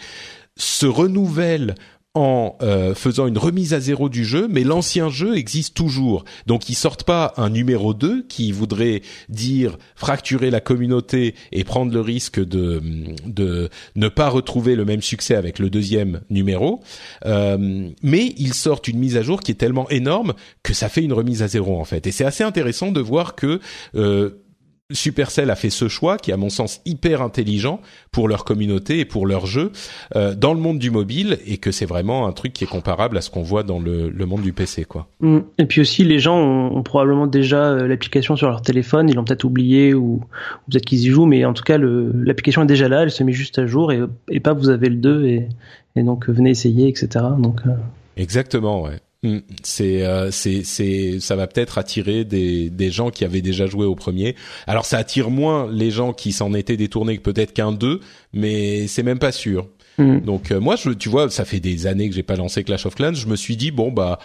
se renouvellent en euh, faisant une remise à zéro du jeu, mais l'ancien jeu existe toujours. Donc ils sortent pas un numéro 2 qui voudrait dire fracturer la communauté et prendre le risque de de ne pas retrouver le même succès avec le deuxième numéro. Euh, mais ils sortent une mise à jour qui est tellement énorme que ça fait une remise à zéro en fait. Et c'est assez intéressant de voir que euh, Supercell a fait ce choix qui, à mon sens, hyper intelligent pour leur communauté et pour leur jeu euh, dans le monde du mobile et que c'est vraiment un truc qui est comparable à ce qu'on voit dans le, monde du PC, quoi. Mm. Et puis aussi, les gens ont, probablement déjà euh, l'application sur leur téléphone, ils l'ont peut-être oublié ou, peut-être qu'ils y jouent, mais en tout cas, l'application est déjà là, elle se met juste à jour et, et pas vous avez le 2 et, et donc venez essayer, etc. Donc euh. Exactement, ouais. Mm. C'est euh, c'est c'est ça va peut-être attirer des des gens qui avaient déjà joué au premier. Alors ça attire moins les gens qui s'en étaient détournés que peut-être qu'un deux, mais c'est même pas sûr. Mm. Donc euh, moi je tu vois, ça fait des années que j'ai pas lancé Clash of Clans, je me suis dit bon bah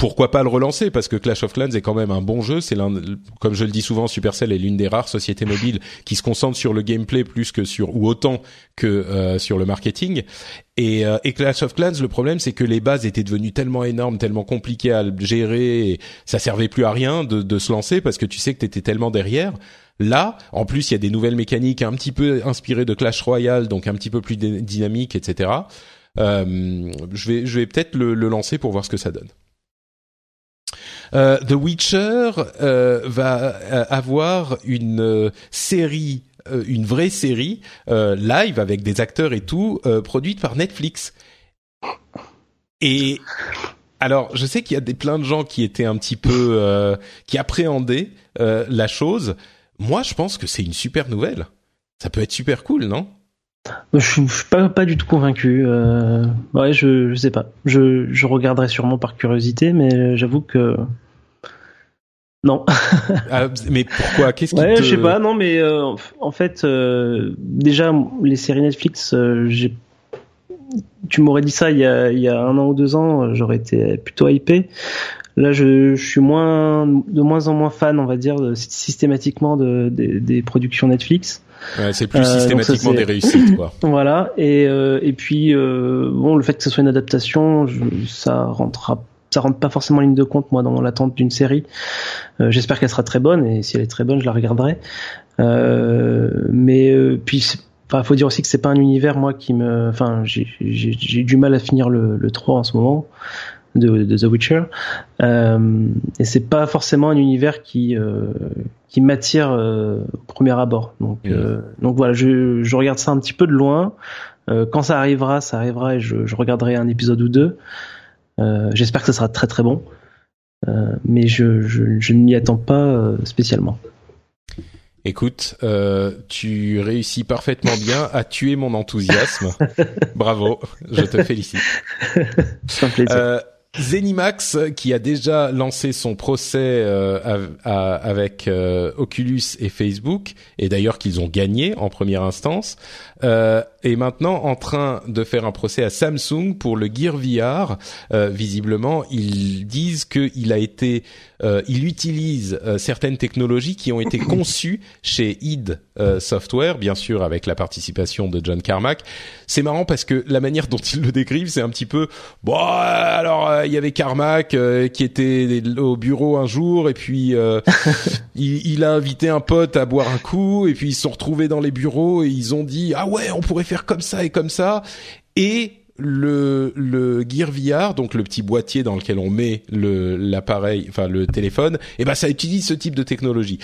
pourquoi pas le relancer? Parce que Clash of Clans est quand même un bon jeu. C'est l'un, comme je le dis souvent, Supercell est l'une des rares sociétés mobiles qui se concentre sur le gameplay plus que sur ou autant que euh, sur le marketing. Et, euh, et, Clash of Clans, le problème c'est que les bases étaient devenues tellement énormes, tellement compliquées à gérer, et ça servait plus à rien de, de se lancer parce que tu sais que t'étais tellement derrière. Là, en plus, il y a des nouvelles mécaniques un petit peu inspirées de Clash Royale, donc un petit peu plus dynamiques, etc. Euh, je vais, je vais peut-être le, le lancer pour voir ce que ça donne. Euh, The Witcher euh, va euh, avoir une série, une vraie série live avec des acteurs et tout, produite par Netflix. Et alors, je sais qu'il y a des plein de gens qui étaient un petit peu qui appréhendaient la chose. Moi, je pense que c'est une super nouvelle. Ça peut être super cool, non? Je suis, suis pas, pas du tout convaincu. Euh, ouais, je, je sais pas. Je, je regarderai sûrement par curiosité, mais j'avoue que non. ah, mais pourquoi? Qu'est-ce qui ouais, te... je sais pas. Non, mais euh, en fait, euh, déjà les séries Netflix, j'ai. Tu m'aurais dit ça il y, a, il y a un an ou deux ans, j'aurais été plutôt hypé. Là, je, je, suis moins, de moins en moins fan, on va dire, de, systématiquement de, de, des productions Netflix. Ouais, c'est plus systématiquement des réussites, quoi. voilà. Et, et puis, bon, le fait que ce soit une adaptation, je, ça rentrera ça rentre pas forcément en ligne de compte moi dans l'attente d'une série. Euh, j'espère qu'elle sera très bonne et si elle est très bonne, je la regarderai. Euh, mais euh, puis Enfin, faut dire aussi que c'est pas un univers moi qui me, enfin, j'ai du mal à finir le, le 3 en ce moment de, de The Witcher, euh, et c'est pas forcément un univers qui euh, qui m'attire au premier abord. Donc donc voilà, je, je regarde ça un petit peu de loin. quand ça arrivera, ça arrivera et je, je regarderai un épisode ou deux. Euh, j'espère que ce sera très très bon, euh, mais je, je, ne m'y attends pas euh, spécialement. Écoute, tu réussis parfaitement bien à tuer mon enthousiasme. Bravo, je te félicite. C'est un plaisir. Zenimax qui a déjà lancé son procès euh, avec euh, Oculus et Facebook et d'ailleurs qu'ils ont gagné en première instance euh, est maintenant en train de faire un procès à Samsung pour le Gear VR. Euh, visiblement, ils disent qu'il a été, il utilise certaines technologies qui ont été conçues chez id Software, bien sûr avec la participation de John Carmack. C'est marrant parce que la manière dont ils le décrivent, c'est un petit peu bon alors bah il y avait Carmack euh, qui était au bureau un jour et puis euh, il, il, a invité un pote à boire un coup et puis ils se sont retrouvés dans les bureaux et ils ont dit ah ouais on pourrait faire comme ça et comme ça et le le Gear VR, donc le petit boîtier dans lequel on met l'appareil, enfin le téléphone, et eh ben ça utilise ce type de technologie.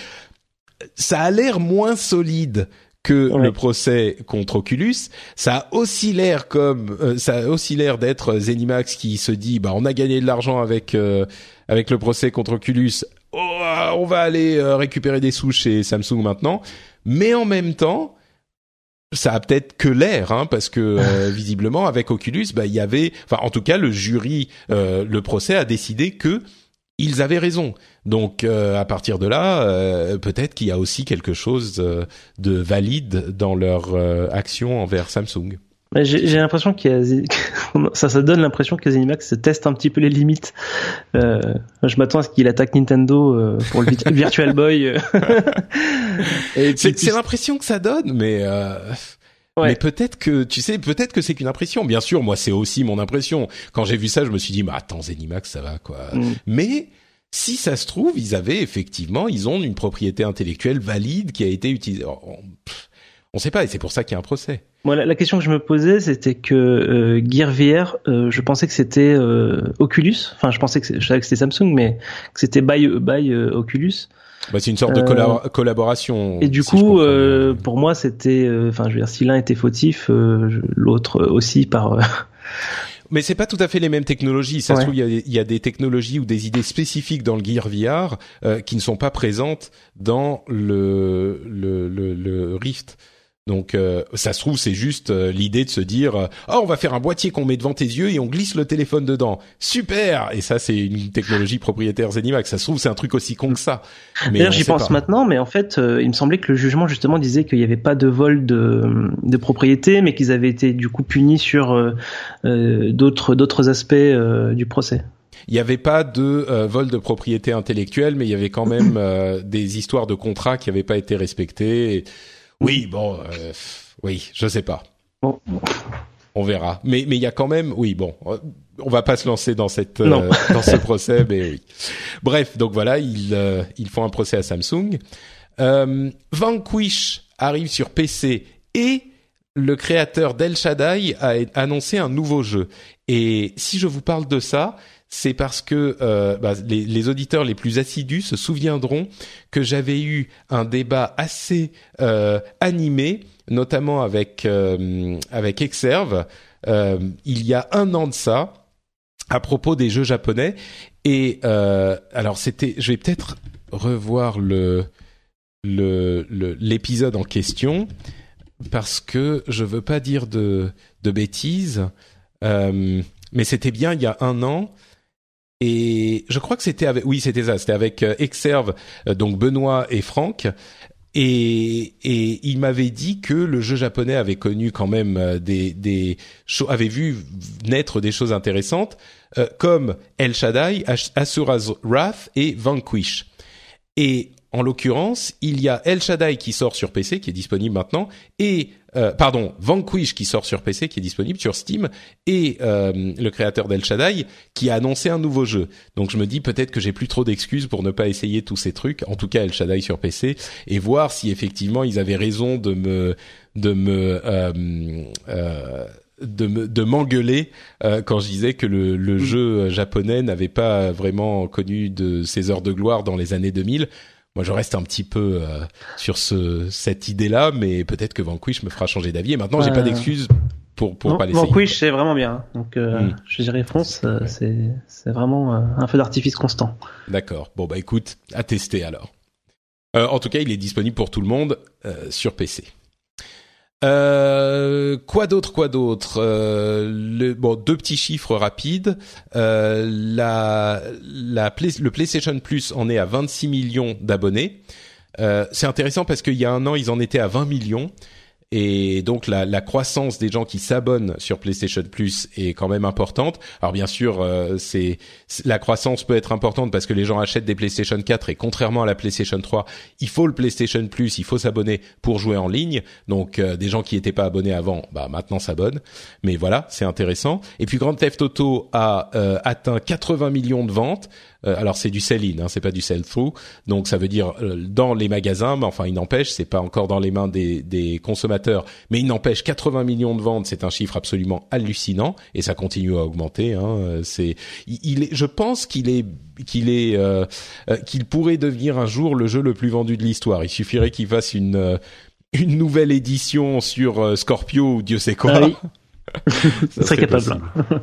Ça a l'air moins solide que le procès contre Oculus. Ça a aussi l'air comme euh, ça a aussi l'air d'être Zenimax qui se dit bah on a gagné de l'argent avec euh, avec le procès contre Oculus. Oh, on va aller euh, récupérer des sous chez Samsung maintenant. Mais en même temps, ça a peut-être que l'air, hein, parce que visiblement avec Oculus, bah il y avait, enfin en tout cas le jury, le procès a décidé que ils avaient raison. Donc euh, à partir de là, euh, peut-être qu'il y a aussi quelque chose euh, de valide dans leur action envers Samsung. J'ai l'impression qu'il a ça, ça donne l'impression que Zenimax teste un petit peu les limites. je m'attends à ce qu'il attaque Nintendo pour le Virtual Boy. c'est l'impression que ça donne, mais. Mais peut-être que tu sais, peut-être que c'est qu'une impression. Bien sûr, moi c'est aussi mon impression. Quand j'ai vu ça, je me suis dit, mais attends, Zenimax, ça va quoi. Mm. Mais si ça se trouve, ils avaient effectivement, ils ont une propriété intellectuelle valide qui a été utilisée. On ne sait pas, et c'est pour ça qu'il y a un procès. Moi, la, question que je me posais, c'était que euh, Gear VR, euh, je pensais que c'était euh, Oculus. Enfin, je pensais que je savais que c'était Samsung, mais que c'était by, by Oculus. Bah, c'est une sorte de collaboration. Et du coup, pour moi, c'était, enfin, je veux dire, si l'un était fautif, l'autre aussi par. Mais c'est pas tout à fait les mêmes technologies. Ça se trouve, il y, a, des technologies ou des idées spécifiques dans le Gear VR euh, qui ne sont pas présentes dans le, le, le, le Rift. Donc euh, ça se trouve c'est juste euh, l'idée de se dire euh, oh on va faire un boîtier qu'on met devant tes yeux et on glisse le téléphone dedans. Super! Et ça c'est une technologie propriétaire Zenimax. Ça se trouve c'est un truc aussi con que ça. Mais j'y pense maintenant mais en fait il me semblait que le jugement justement disait qu'il n'y avait pas de vol de, de propriété mais qu'ils avaient été du coup punis sur d'autres d'autres aspects du procès. Il n'y avait pas de vol de propriété intellectuelle, mais il y avait quand même des histoires de contrats qui n'avaient pas été respectées. Oui, bon, euh, oui, je sais pas. On verra. Mais mais il y a quand même, oui, bon, on va pas se lancer dans cette euh, dans ce procès, mais oui. Bref, donc voilà, ils euh, ils font un procès à Samsung. Euh, Vanquish arrive sur PC et le créateur d'El Shaddai a annoncé un nouveau jeu. Et si je vous parle de ça, c'est parce que euh, bah, les, auditeurs les plus assidus se souviendront que j'avais eu un débat assez euh, animé, notamment avec euh, avec Exerve, il y a un an de ça, à propos des jeux japonais. Et alors c'était, je vais peut-être revoir le l'épisode en question parce que je veux pas dire de de bêtises. mais c'était bien il y a un an et je crois que c'était avec, oui, c'était ça, c'était avec euh, Exerve, euh, donc Benoît et Franck. Et, et il m'avait dit que le jeu japonais avait connu quand même euh, des, des avait vu naître des choses intéressantes, comme El Shaddai, Asura's Wrath et Vanquish. Et en l'occurrence, il y a El Shaddai qui sort sur PC, qui est disponible maintenant, et euh, pardon, Vanquish qui sort sur PC, qui est disponible sur Steam, et euh, le créateur d'El Shaddai qui a annoncé un nouveau jeu. Donc je me dis peut-être que j'ai plus trop d'excuses pour ne pas essayer tous ces trucs, en tout cas El Shaddai sur PC, et voir si effectivement ils avaient raison de me de me euh, de de m'engueuler quand je disais que le, le jeu japonais n'avait pas vraiment connu de ses heures de gloire dans les années 2000 moi je reste un petit peu euh, sur ce cette idée-là, mais peut-être que Vanquish me fera changer d'avis. Et maintenant, j'ai pas d'excuses pour pour pas l'essayer. Vanquish, c'est vraiment bien. Donc, euh, hmm. je dirais France, euh, c'est c'est vraiment un feu d'artifice constant. D'accord. Bon bah écoute, à tester alors. en tout cas, il est disponible pour tout le monde sur PC. Euh, quoi d'autre, quoi d'autre? Euh, Bon, deux petits chiffres rapides. Euh, la, la le PlayStation Plus en est à 26 millions d'abonnés. Euh, c'est intéressant parce qu'il y a un an, ils en étaient à 20 millions. Et donc la, la croissance des gens qui s'abonnent sur PlayStation Plus est quand même importante. Alors bien sûr, euh, c'est la croissance peut être importante parce que les gens achètent des PlayStation 4 et contrairement à la PlayStation 3, il faut le PlayStation Plus, il faut s'abonner pour jouer en ligne. Donc euh, des gens qui n'étaient pas abonnés avant, bah maintenant s'abonnent. Mais voilà, c'est intéressant. Et puis Grand Theft Auto a euh, atteint 80 millions de ventes. Alors c'est du sell-in, hein, c'est pas du sell-through. Donc ça veut dire dans les magasins, mais enfin il n'empêche, c'est pas encore dans les mains des, des consommateurs mais il n'empêche 80 millions de ventes, c'est un chiffre absolument hallucinant et ça continue à augmenter. Hein. C'est, il, est, je pense qu'il est qu'il est euh, euh, qu'il pourrait devenir un jour le jeu le plus vendu de l'histoire. Il suffirait qu'il fasse une euh, une nouvelle édition sur Scorpio ou Dieu sait quoi. Ah oui. ça serait capable.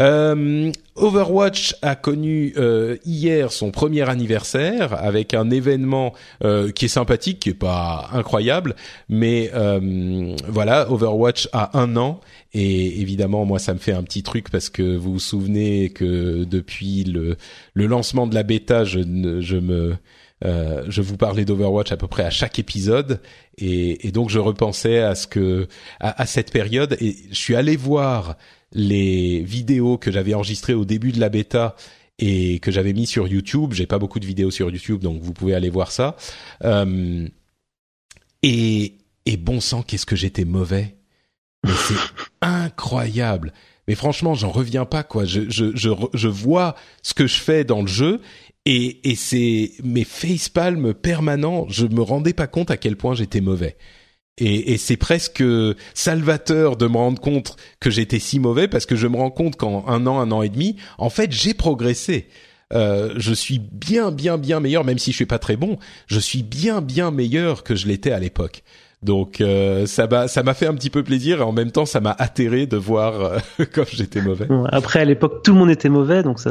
Euh, Overwatch a connu euh, hier son premier anniversaire avec un événement euh, qui est sympathique, qui est pas incroyable, mais euh, voilà, Overwatch a un an. Et évidemment moi ça me fait un petit truc parce que vous vous souvenez que depuis le, le lancement de la bêta, je, je me je vous parlais d'Overwatch à peu près à chaque épisode. Et, et, donc je repensais à ce que à, à cette période. Et je suis allé voir les vidéos que j'avais enregistrées au début de la bêta et que j'avais mis sur YouTube. J'ai pas beaucoup de vidéos sur YouTube, donc vous pouvez aller voir ça. Euh, et, et bon sang, qu'est-ce que j'étais mauvais. Mais c'est incroyable. Mais franchement, j'en reviens pas quoi. Je, je, je, je vois ce que je fais dans le jeu et, et c'est mes facepalms permanents. Je me rendais pas compte à quel point j'étais mauvais. Et, et c'est presque salvateur de me rendre compte que j'étais si mauvais parce que je me rends compte qu'en un an, un an et demi, en fait, j'ai progressé. Euh, je suis bien, bien, bien meilleur, même si je suis pas très bon. Je suis bien, bien meilleur que je l'étais à l'époque. Donc euh, ça m'a ça m'a fait un petit peu plaisir et en même temps ça m'a atterré de voir euh, comme j'étais mauvais. Après à l'époque tout le monde était mauvais donc ça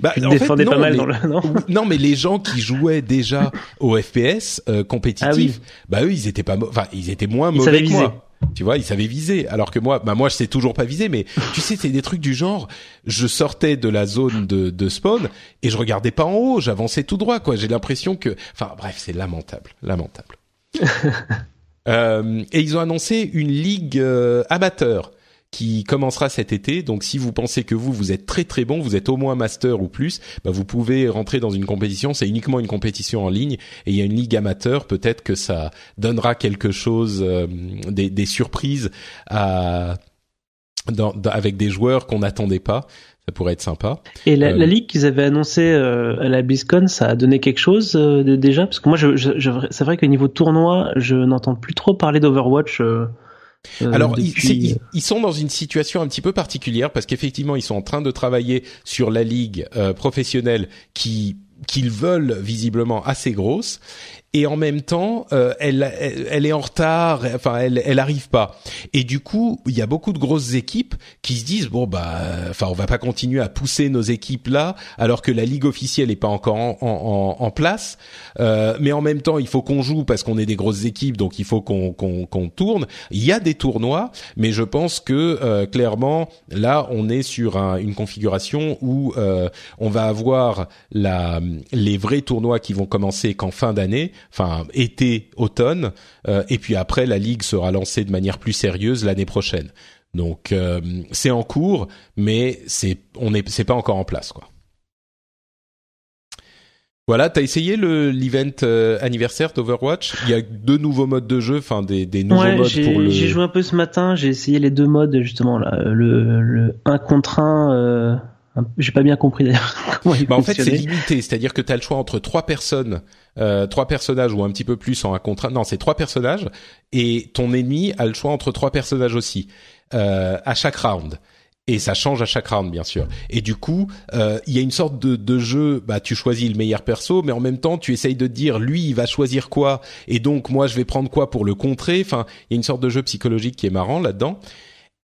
bah, défendait pas mal dans le non non mais les gens qui jouaient déjà au FPS euh, compétitif ah bah eux ils étaient pas enfin ils étaient moins mauvais que moi. Tu vois, ils savaient viser, alors que moi, bah moi, je sais toujours pas viser, mais tu sais, c'est des trucs du genre, je sortais de la zone de, de spawn et je regardais pas en haut, j'avançais tout droit, quoi. J'ai l'impression que, enfin, bref, c'est lamentable, lamentable. Euh, et ils ont annoncé une ligue euh, amateur qui commencera cet été. Donc si vous pensez que vous, vous êtes très très bon, vous êtes au moins master ou plus, bah, vous pouvez rentrer dans une compétition. C'est uniquement une compétition en ligne et il y a une ligue amateur. Peut-être que ça donnera quelque chose, euh, des, surprises avec des joueurs qu'on n'attendait pas ça pourrait être sympa. Et la, la euh, ligue qu'ils avaient annoncée euh, à la BlizzCon, ça a donné quelque chose euh, déjà? Parce que moi, je, je, c'est vrai qu'au niveau tournoi, je n'entends plus trop parler d'Overwatch. Alors, ils, ils, sont dans une situation un petit peu particulière parce qu'effectivement, ils sont en train de travailler sur la ligue professionnelle qui qu'ils veulent visiblement assez grosse et en même temps euh, elle, elle, est en retard enfin elle elle arrive pas. Et du coup il y a beaucoup de grosses équipes qui se disent bon bah enfin on va pas continuer à pousser nos équipes là alors que la ligue officielle est pas encore en, en, en place. Euh, mais en même temps il faut qu'on joue parce qu'on est des grosses équipes donc il faut qu'on qu'on qu'on tourne. Il y a des tournois mais je pense que euh, clairement là on est sur un, une configuration où euh, on va avoir la les vrais tournois qui vont commencer qu'en fin d'année enfin été, automne, euh, et puis après la ligue sera lancée de manière plus sérieuse l'année prochaine. Donc euh, c'est en cours, mais c'est on est c'est pas encore en place quoi. Voilà, t'as essayé le l'event euh, anniversaire d'Overwatch? Il y a deux nouveaux modes de jeu, enfin des, des nouveaux modes pour le. J'ai joué un peu ce matin. J'ai essayé les deux modes justement là, le, le 1 contre 1 j'ai pas bien compris d'ailleurs bah En fait, c'est limité, c'est-à-dire que tu as le choix entre trois personnes, euh, trois personnages ou un petit peu plus en un contre Non, c'est trois personnages et ton ennemi a le choix entre trois personnages aussi euh, à chaque round. Et ça change à chaque round, bien sûr. Et du coup, euh, il y a une sorte de, de, jeu. Bah, tu choisis le meilleur perso, mais en même temps, tu essayes de te dire, lui, il va choisir quoi, et donc moi, je vais prendre quoi pour le contrer? Enfin, il y a une sorte de jeu psychologique qui est marrant là-dedans.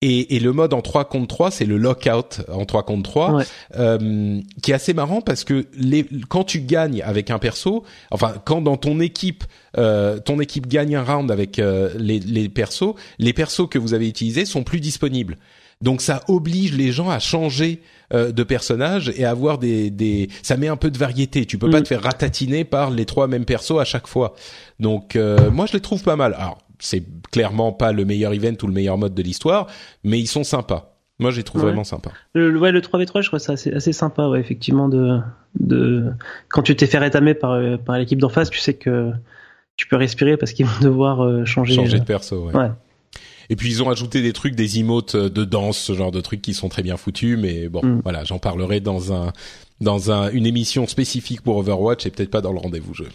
Et, et, le mode en 3 contre 3, c'est le lockout en 3 contre 3, euh, qui est assez marrant parce que les, quand tu gagnes avec un perso, enfin quand dans ton équipe, euh, ton équipe gagne un round avec euh, les, les persos, les persos que vous avez utilisés sont plus disponibles. Donc ça oblige les gens à changer euh, de personnage et avoir des, des, ça met un peu de variété. Tu peux pas mm. te faire ratatiner par les trois mêmes persos à chaque fois. Donc euh, moi je les trouve pas mal. Alors c'est clairement pas le meilleur event ou le meilleur mode de l'histoire, mais ils sont sympas. Moi, j'ai trouvé vraiment sympa. Le, ouais, le 3v3, je trouve ça assez, assez sympa, ouais, effectivement, de, de, quand tu t'es fait rétamer par, par l'équipe d'en face, tu sais que tu peux respirer parce qu'ils vont devoir euh, changer. Changer de perso, ouais. ouais. Et puis ils ont ajouté des trucs, des emotes de danse, ce genre de trucs qui sont très bien foutus. Mais bon, mm. voilà, j'en parlerai dans un dans un, une émission spécifique pour Overwatch et peut-être pas dans le rendez-vous jeu.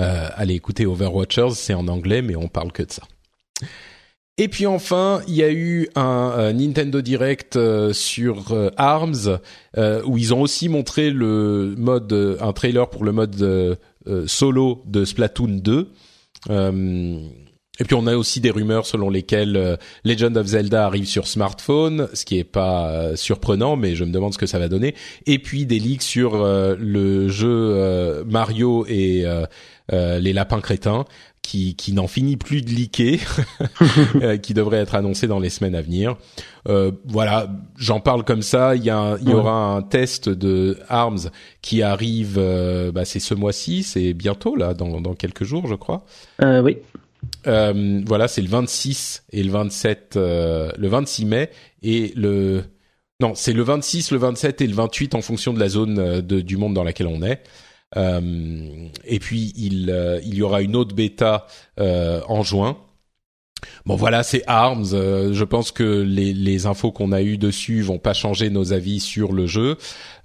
Euh, allez écouter Overwatchers, c'est en anglais, mais on parle que de ça. Et puis enfin, il y a eu un, Nintendo Direct euh, sur euh, Arms euh, où ils ont aussi montré le mode, un trailer pour le mode solo de Splatoon 2. et puis on a aussi des rumeurs selon lesquelles Legend of Zelda arrive sur smartphone, ce qui est pas surprenant, mais je me demande ce que ça va donner. Et puis des leaks sur le jeu Mario et les lapins crétins qui, qui n'en finit plus de liquer, euh, qui devrait être annoncé dans les semaines à venir. Euh, voilà, j'en parle comme ça. Il y, a il y aura un test de Arms qui arrive, euh, bah, c'est ce mois-ci, c'est bientôt là, dans, dans quelques jours, je crois. Euh, oui. voilà, c'est le 26 et le 27, le 26 mai et le non, c'est le 26, le 27 et le 28 en fonction de la zone de, du monde dans laquelle on est. Euh, et puis il euh, il y aura une autre bêta euh, en juin. Bon voilà, c'est Arms. je pense que les, les infos qu'on a eues dessus vont pas changer nos avis sur le jeu,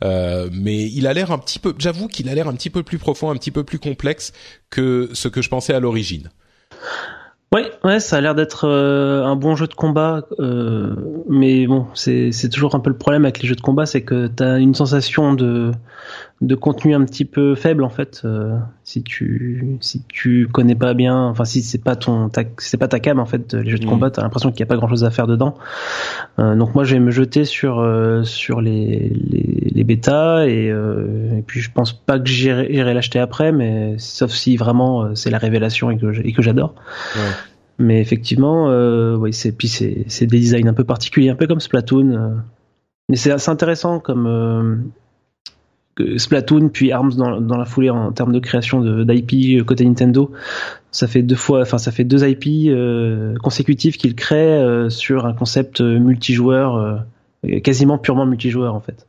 euh, mais il a l'air un petit peu. J'avoue qu'il a l'air un petit peu plus profond, un petit peu plus complexe que ce que je pensais à l'origine. Ouais, ouais, ça a l'air d'être un bon jeu de combat, mais bon, c'est toujours un peu le problème avec les jeux de combat, c'est que t'as une sensation de de contenu un petit peu faible en fait, euh, si tu si tu connais pas bien, enfin si c'est pas ton c'est pas ta cam en fait, les jeux de mmh. combat, t'as l'impression qu'il y a pas grand chose à faire dedans. donc moi, je vais me jeter sur sur les les, les bêtas et, et puis je pense pas que j'irai l'acheter après, mais sauf si vraiment c'est la révélation et que et que j'adore. Ouais. Mais effectivement, euh, oui, c'est puis c'est c'est des designs un peu particuliers, un peu comme Splatoon. Euh. Mais c'est assez intéressant comme euh, Splatoon puis Arms dans, dans la foulée en termes de création d'IP côté Nintendo. Ça fait deux fois, enfin ça fait deux IP consécutifs qu'ils créent sur un concept multijoueur, quasiment purement multijoueur en fait.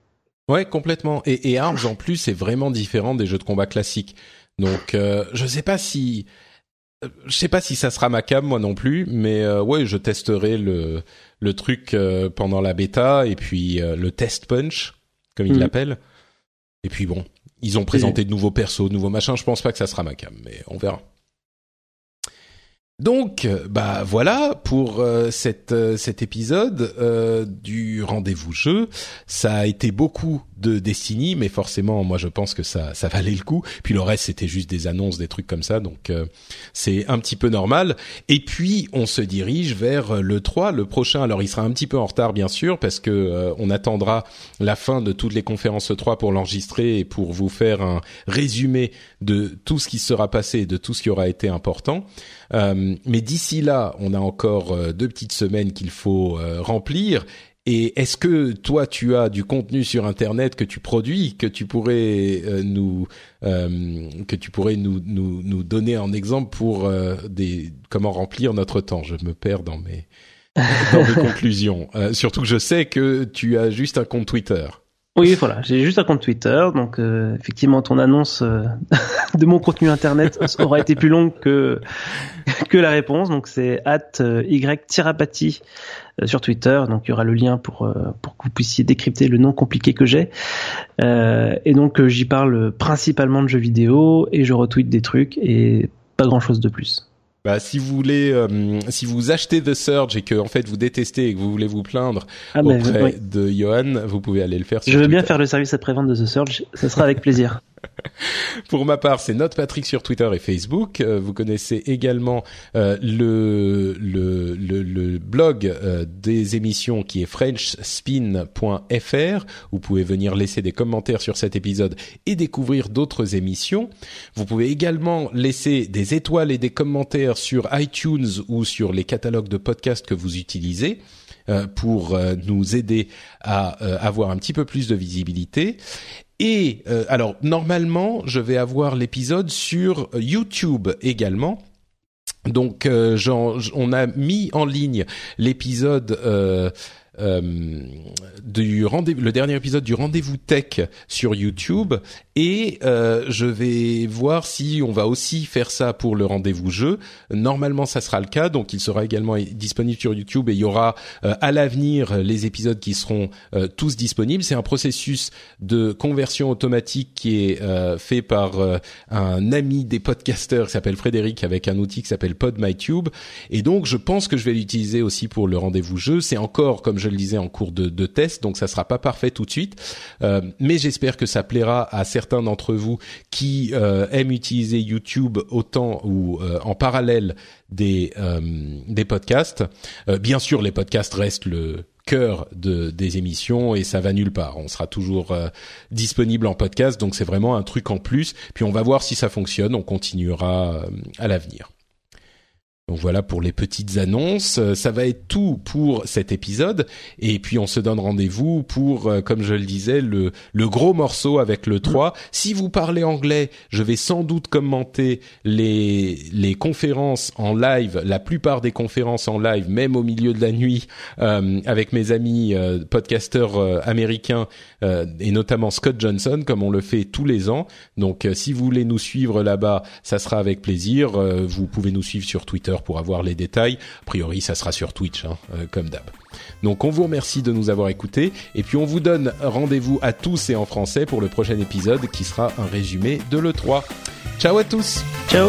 Ouais, complètement. Et, et Arms en plus c'est vraiment différent des jeux de combat classiques. Donc je sais pas si je sais pas si ça sera ma cam moi non plus, mais euh, ouais, je testerai le le truc euh, pendant la bêta et puis euh, le test punch comme ils mm. l'appellent. Et puis bon, ils ont présenté de nouveaux persos, de nouveaux machins. Je pense pas que ça sera ma cam, mais on verra. Donc, bah voilà pour euh, euh, cet épisode euh, du rendez-vous jeu. Ça a été beaucoup de Destiny, mais forcément, moi je pense que ça, ça valait le coup. Puis le reste, c'était juste des annonces, des trucs comme ça, donc c'est un petit peu normal. Et puis, on se dirige vers le 3, le prochain. Alors, il sera un petit peu en retard, bien sûr, parce que on attendra la fin de toutes les conférences 3 pour l'enregistrer et pour vous faire un résumé de tout ce qui sera passé, de tout ce qui aura été important. Euh, mais d'ici là, on a encore euh, deux petites semaines qu'il faut euh, remplir. Et est-ce que toi, tu as du contenu sur Internet que tu produis, que tu pourrais nous que tu pourrais nous, nous, nous donner en exemple pour des comment remplir notre temps? Je me perds dans mes dans mes conclusions. surtout que je sais que tu as juste un compte Twitter. Oui, voilà, j'ai juste un compte Twitter, donc euh, effectivement ton annonce euh, de mon contenu internet aura été plus longue que que la réponse, donc c'est at euh, y tirapati sur Twitter, donc il y aura le lien pour pour que vous puissiez décrypter le nom compliqué que j'ai, et donc j'y parle principalement de jeux vidéo et je retweet des trucs et pas grand chose de plus. Bah, si vous voulez, euh, si vous achetez The Surge et que en fait vous détestez et que vous voulez vous plaindre ah, auprès de Johan, vous pouvez aller le faire. Je veux bien faire le service après-vente de The Surge, ça sera avec plaisir. Pour ma part, c'est Note Patrick sur Twitter et Facebook. Euh, vous connaissez également euh, le, blog euh, des émissions qui est frenchspin.fr. Vous pouvez venir laisser des commentaires sur cet épisode et découvrir d'autres émissions. Vous pouvez également laisser des étoiles et des commentaires sur iTunes ou sur les catalogues de podcasts que vous utilisez pour nous aider à avoir un petit peu plus de visibilité. Et euh, alors normalement, je vais avoir l'épisode sur YouTube également. Donc, euh, on a mis en ligne l'épisode euh, euh, du rendez le dernier épisode du rendez-vous tech sur YouTube et euh, je vais voir si on va aussi faire ça pour le rendez-vous jeu. Normalement, ça sera le cas, donc il sera également disponible sur YouTube et il y aura euh, à l'avenir les épisodes qui seront euh, tous disponibles. C'est un processus de conversion automatique qui est fait par un ami des podcasters qui s'appelle Frédéric avec un outil qui s'appelle PodMyTube et donc je pense que je vais l'utiliser aussi pour le rendez-vous jeu. C'est encore, comme je le disais, en cours de, test, donc ça sera pas parfait tout de suite, mais j'espère que ça plaira à certains d'entre vous qui euh, aiment utiliser YouTube autant ou euh, en parallèle des euh, des podcasts. bien sûr, les podcasts restent le cœur de, des émissions et ça va nulle part. On sera toujours disponible en podcast, donc c'est vraiment un truc en plus. Puis on va voir si ça fonctionne. On continuera à l'avenir. Donc voilà pour les petites annonces. Euh, ça va être tout pour cet épisode. Et puis on se donne rendez-vous pour, euh, comme je le disais, le, gros morceau avec le 3. Si vous parlez anglais, je vais sans doute commenter les, conférences en live, la plupart des conférences en live, même au milieu de la nuit, euh, avec mes amis podcasteurs américains et notamment Scott Johnson, comme on le fait tous les ans. Donc si vous voulez nous suivre là-bas, ça sera avec plaisir. vous pouvez nous suivre sur Twitter pour avoir les détails. A priori, ça sera sur Twitch, hein, euh, comme d'hab. Donc on vous remercie de nous avoir écoutés et puis on vous donne rendez-vous à tous et en français pour le prochain épisode qui sera un résumé de l'E3. Ciao à tous Ciao